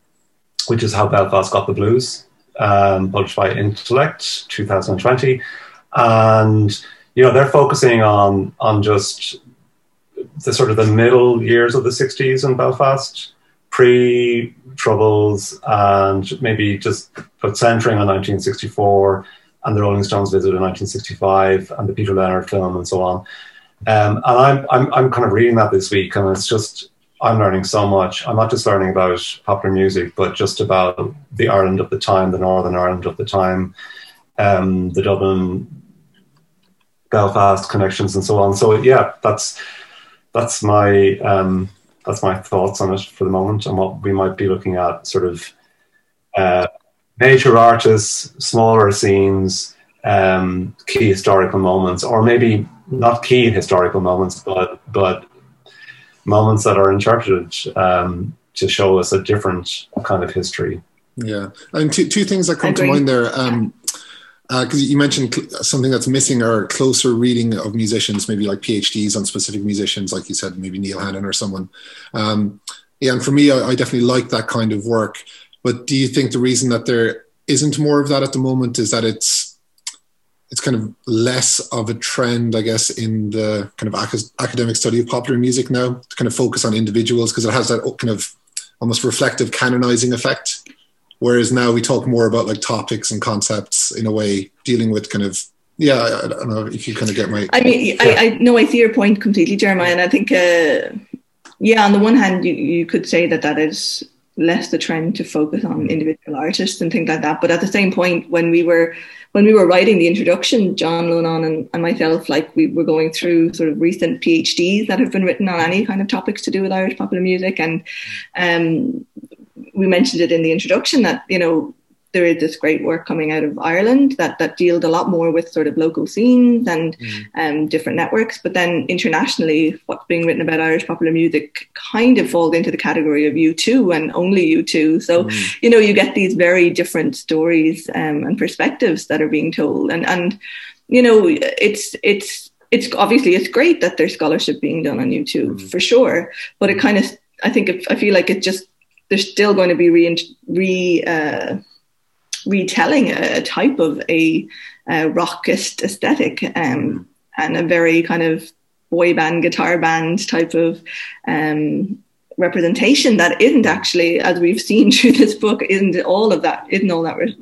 which is how Belfast got the blues, um, published by Intellect, 2020, and you know they're focusing on on just the sort of the middle years of the 60s in Belfast, pre Troubles, and maybe just put centering on 1964 and the Rolling Stones visit in 1965 and the Peter Leonard film and so on. Um, and I'm, I'm, I'm kind of reading that this week, and it's just, I'm learning so much. I'm not just learning about popular music, but just about the Ireland of the time, the Northern Ireland of the time, um, the Dublin, Belfast connections, and so on. So yeah, that's that's my um, that's my thoughts on it for the moment, and what we might be looking at, sort of uh, major artists, smaller scenes, um, key historical moments, or maybe not key historical moments, but but moments that are interpreted um, to show us a different kind of history. Yeah, and two two things that come to mind there. Um, because uh, you mentioned cl- something that's missing are closer reading of musicians, maybe like PhDs on specific musicians, like you said, maybe Neil Hannon or someone. Um, yeah, and for me, I, I, definitely like that kind of work. But do you think the reason that there isn't more of that at the moment is that it's it's kind of less of a trend, I guess, in the kind of ac- academic study of popular music now to kind of focus on individuals because it has that kind of almost reflective canonizing effect Whereas now we talk more about like topics and concepts in a way, dealing with kind of yeah. I, I don't know if you kind of get my. I mean, yeah. I, I no, I see your point completely, Jeremiah, and I think uh, yeah. On the one hand, you, you could say that that is less the trend to focus on mm. individual artists and things like that. But at the same point, when we were when we were writing the introduction, John Lonán and, and myself, like we were going through sort of recent PhDs that have been written on any kind of topics to do with Irish popular music, and um, we mentioned it in the introduction that you know there is this great work coming out of Ireland that that deals a lot more with sort of local scenes and mm. um, different networks. But then internationally, what's being written about Irish popular music kind of falls into the category of U2 and only U2. So mm. you know you get these very different stories um, and perspectives that are being told, and and you know it's it's it's obviously it's great that there's scholarship being done on U2 mm. for sure, but it kind of I think it, I feel like it just there's still going to be re, re uh, retelling a, type of a, a rockist aesthetic um, and a very kind of boy band, guitar band type of um, representation that isn't actually, as we've seen through this book, isn't all of that, isn't all that re-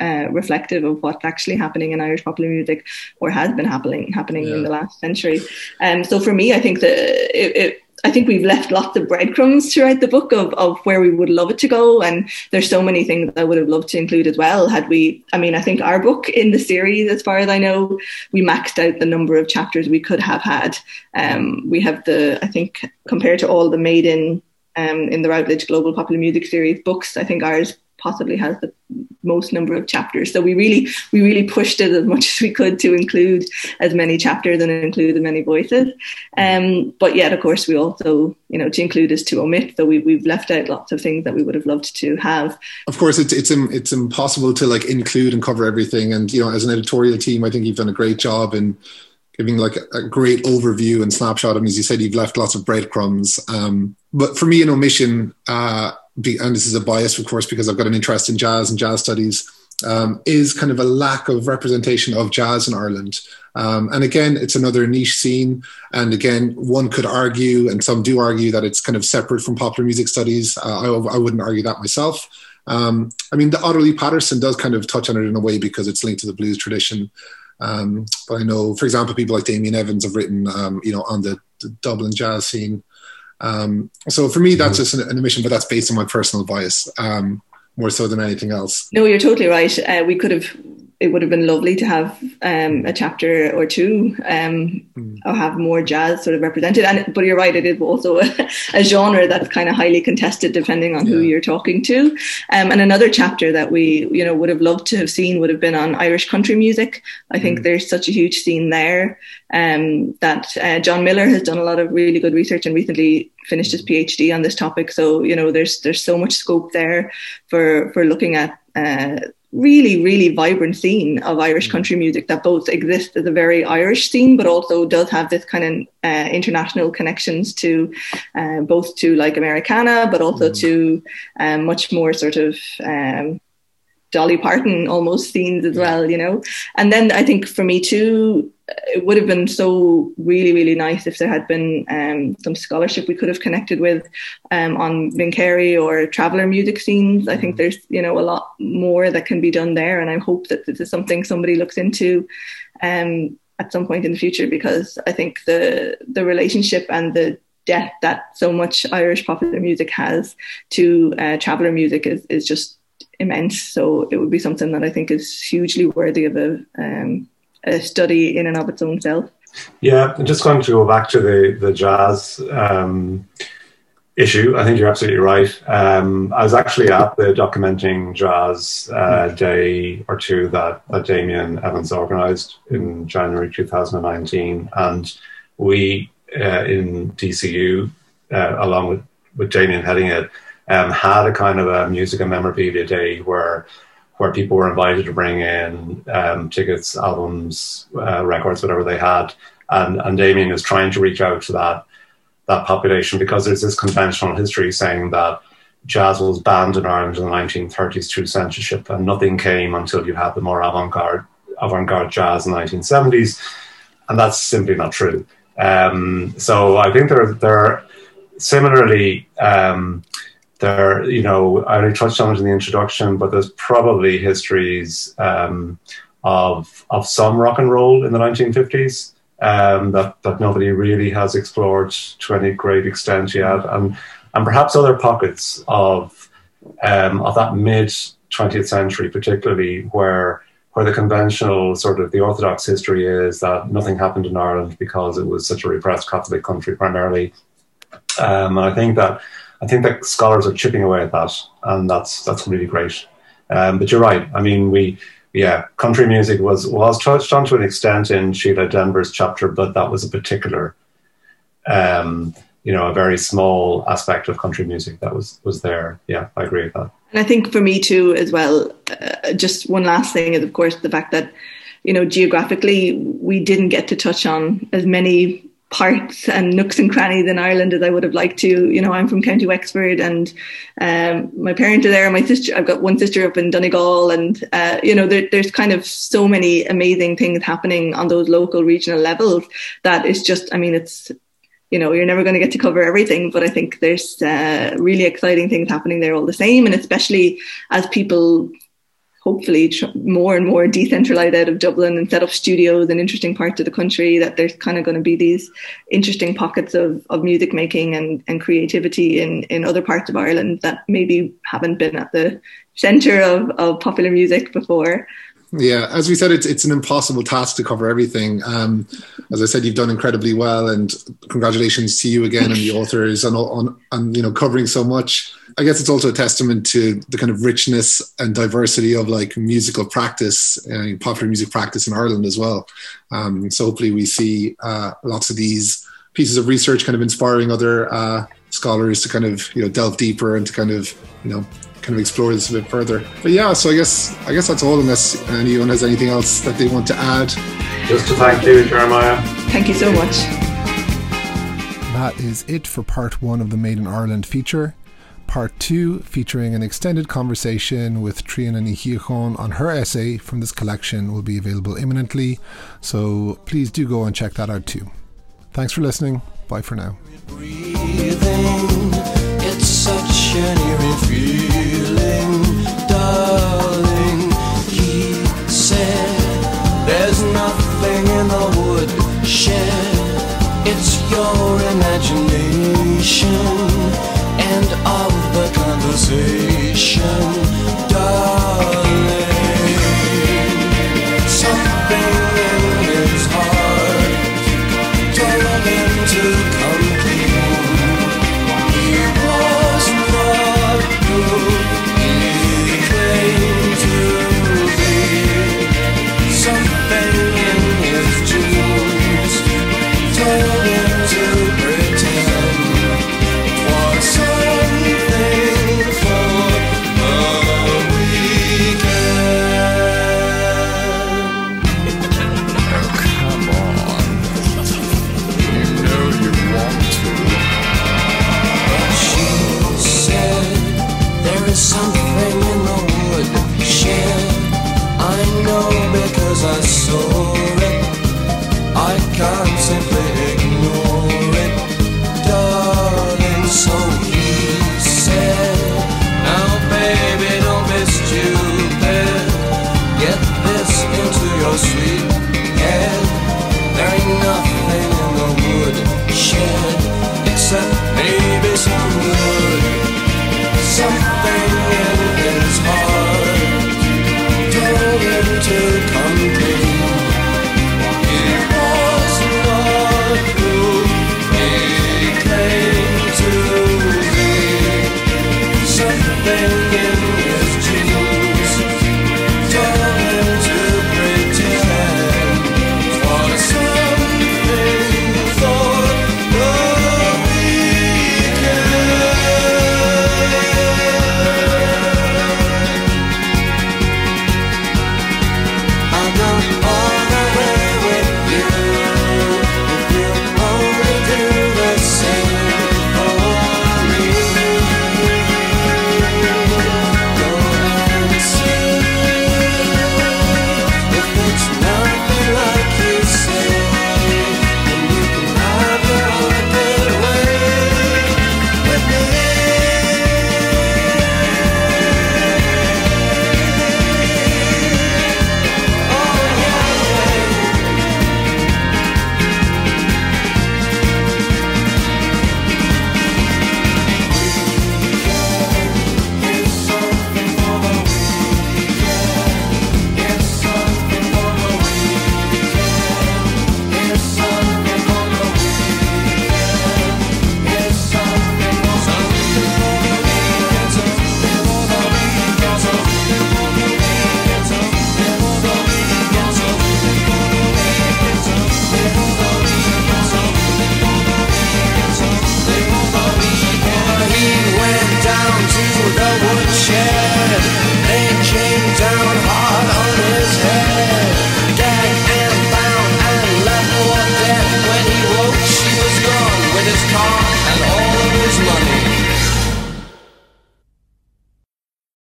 uh, reflective of what's actually happening in Irish popular music or has been happening happening yeah. in the last century. Um, so for me, I think that it, it I think we've left lots of breadcrumbs throughout the book of, of where we would love it to go. And there's so many things I would have loved to include as well. Had we, I mean, I think our book in the series, as far as I know, we maxed out the number of chapters we could have had. Um, we have the, I think, compared to all the made in um, in the Routledge Global Popular Music Series books, I think ours possibly has the most number of chapters. So we really we really pushed it as much as we could to include as many chapters and include as many voices. Um, but yet, of course, we also you know to include is to omit. So we we've left out lots of things that we would have loved to have. Of course, it's it's it's impossible to like include and cover everything. And you know, as an editorial team, I think you've done a great job in giving like a, great overview and snapshot. And as you said, you've left lots of breadcrumbs. Um, but for me, an omission. Uh, and this is a bias, of course, because I've got an interest in jazz and jazz studies, um, is kind of a lack of representation of jazz in Ireland. Um, and again, it's another niche scene. And again, one could argue, and some do argue, that it's kind of separate from popular music studies. Uh, I, I, wouldn't argue that myself. Um, I mean, Ottilie Patterson does kind of touch on it in a way because it's linked to the blues tradition. Um, but I know, for example, people like Damien Evans have written, um, you know, on the, the Dublin jazz scene. Um, so for me, that's just an, an, admission, but that's based on my personal bias um, more so than anything else. No, you're totally right. Uh, we could have it would have been lovely to have um, a chapter or two um, mm. or have more jazz sort of represented. And but you're right, it is also a, a genre that's kind of highly contested depending on yeah. who you're talking to. Um, and another chapter that we you know would have loved to have seen would have been on Irish country music. I think mm. there's such a huge scene there um, that uh, John Miller has done a lot of really good research and recently finished his PhD on this topic. So you know there's there's so much scope there for for looking at. Uh, really, really vibrant scene of Irish mm. country music that both exists as a very Irish scene, but also does have this kind of uh, international connections to uh, both to like Americana, but also mm. to um, much more sort of um, Dolly Parton almost scenes as well, you know. And then I think for me too, it would have been so really, really nice if there had been um, some scholarship we could have connected with um, on Mincéir or traveller music scenes. I think mm. there's, you know, a lot more that can be done there. And I hope that this is something somebody looks into um, at some point in the future because I think the the relationship and the debt that so much Irish popular music has to uh, traveller music is, is just immense. So it would be something that I think is hugely worthy of a, um, a study in and of its own self. Yeah, I'm just going to go back to the the jazz um, issue. I think you're absolutely right. Um, I was actually at the documenting jazz uh, day or two that, that Damien Evans organised in January 2019, and we uh, in DCU, uh, along with with Damien heading it, um, had a kind of a music and memorabilia day where where people were invited to bring in um, tickets, albums, uh, records, whatever they had, and and Damien is trying to reach out to that that population because there's this conventional history saying that jazz was banned in Ireland in the 1930s through censorship, and nothing came until you had the more avant-garde avant-garde jazz in the 1970s, and that's simply not true. Um, so I think there there are similarly. Um, there, you know, I already touched on it in the introduction, but there's probably histories um, of of some rock and roll in the 1950s um, that that nobody really has explored to any great extent yet, and and perhaps other pockets of um, of that mid 20th century, particularly where where the conventional sort of the orthodox history is that nothing happened in Ireland because it was such a repressed Catholic country primarily. Um, and I think that I think that scholars are chipping away at that, and that's that's really great. Um, but you're right. I mean, we yeah, country music was was touched on to an extent in Síle Denvir's chapter, but that was a particular, um, you know, a very small aspect of country music that was was there. Yeah, I agree with that. And I think for me too, as well, uh, just one last thing is, of course, the fact that you know geographically we didn't get to touch on as many parts and nooks and crannies in Ireland as I would have liked to. You know, I'm from County Wexford and um, my parents are there. My sister, I've got one sister up in Donegal, and uh, you know, there, there's kind of so many amazing things happening on those local regional levels that it's just. I mean, it's you know you're never going to get to cover everything but i think there's uh, really exciting things happening there all the same and especially as people hopefully more and more decentralized out of Dublin and set up studios in interesting parts of the country, that there's kind of going to be these interesting pockets of, of music making and, and creativity in, in other parts of Ireland that maybe haven't been at the center of, of popular music before. Yeah, as we said, it's it's an impossible task to cover everything. Um, as I said, you've done incredibly well, and congratulations to you again and the authors on on, on you know covering so much. I guess it's also a testament to the kind of richness and diversity of like musical practice, uh, popular music practice in Ireland as well. Um, so hopefully, we see uh, lots of these pieces of research kind of inspiring other uh, scholars to kind of you know delve deeper and to kind of you know kind of explore this a bit further. But yeah, so I guess I guess that's all. Unless anyone has anything else that they want to add. Just to thank you, Jeremiah. Thank you so much. That is it for part one of the Made in Ireland feature. Part two, featuring an extended conversation with Tríona Ní on her essay from this collection, will be available imminently. So please do go and check that out too. Thanks for listening. Bye for now. Breathing, it's such an eerie feeling, darling. He said, There's nothing in the woodshed, it's your imagination and of the conversation, darling.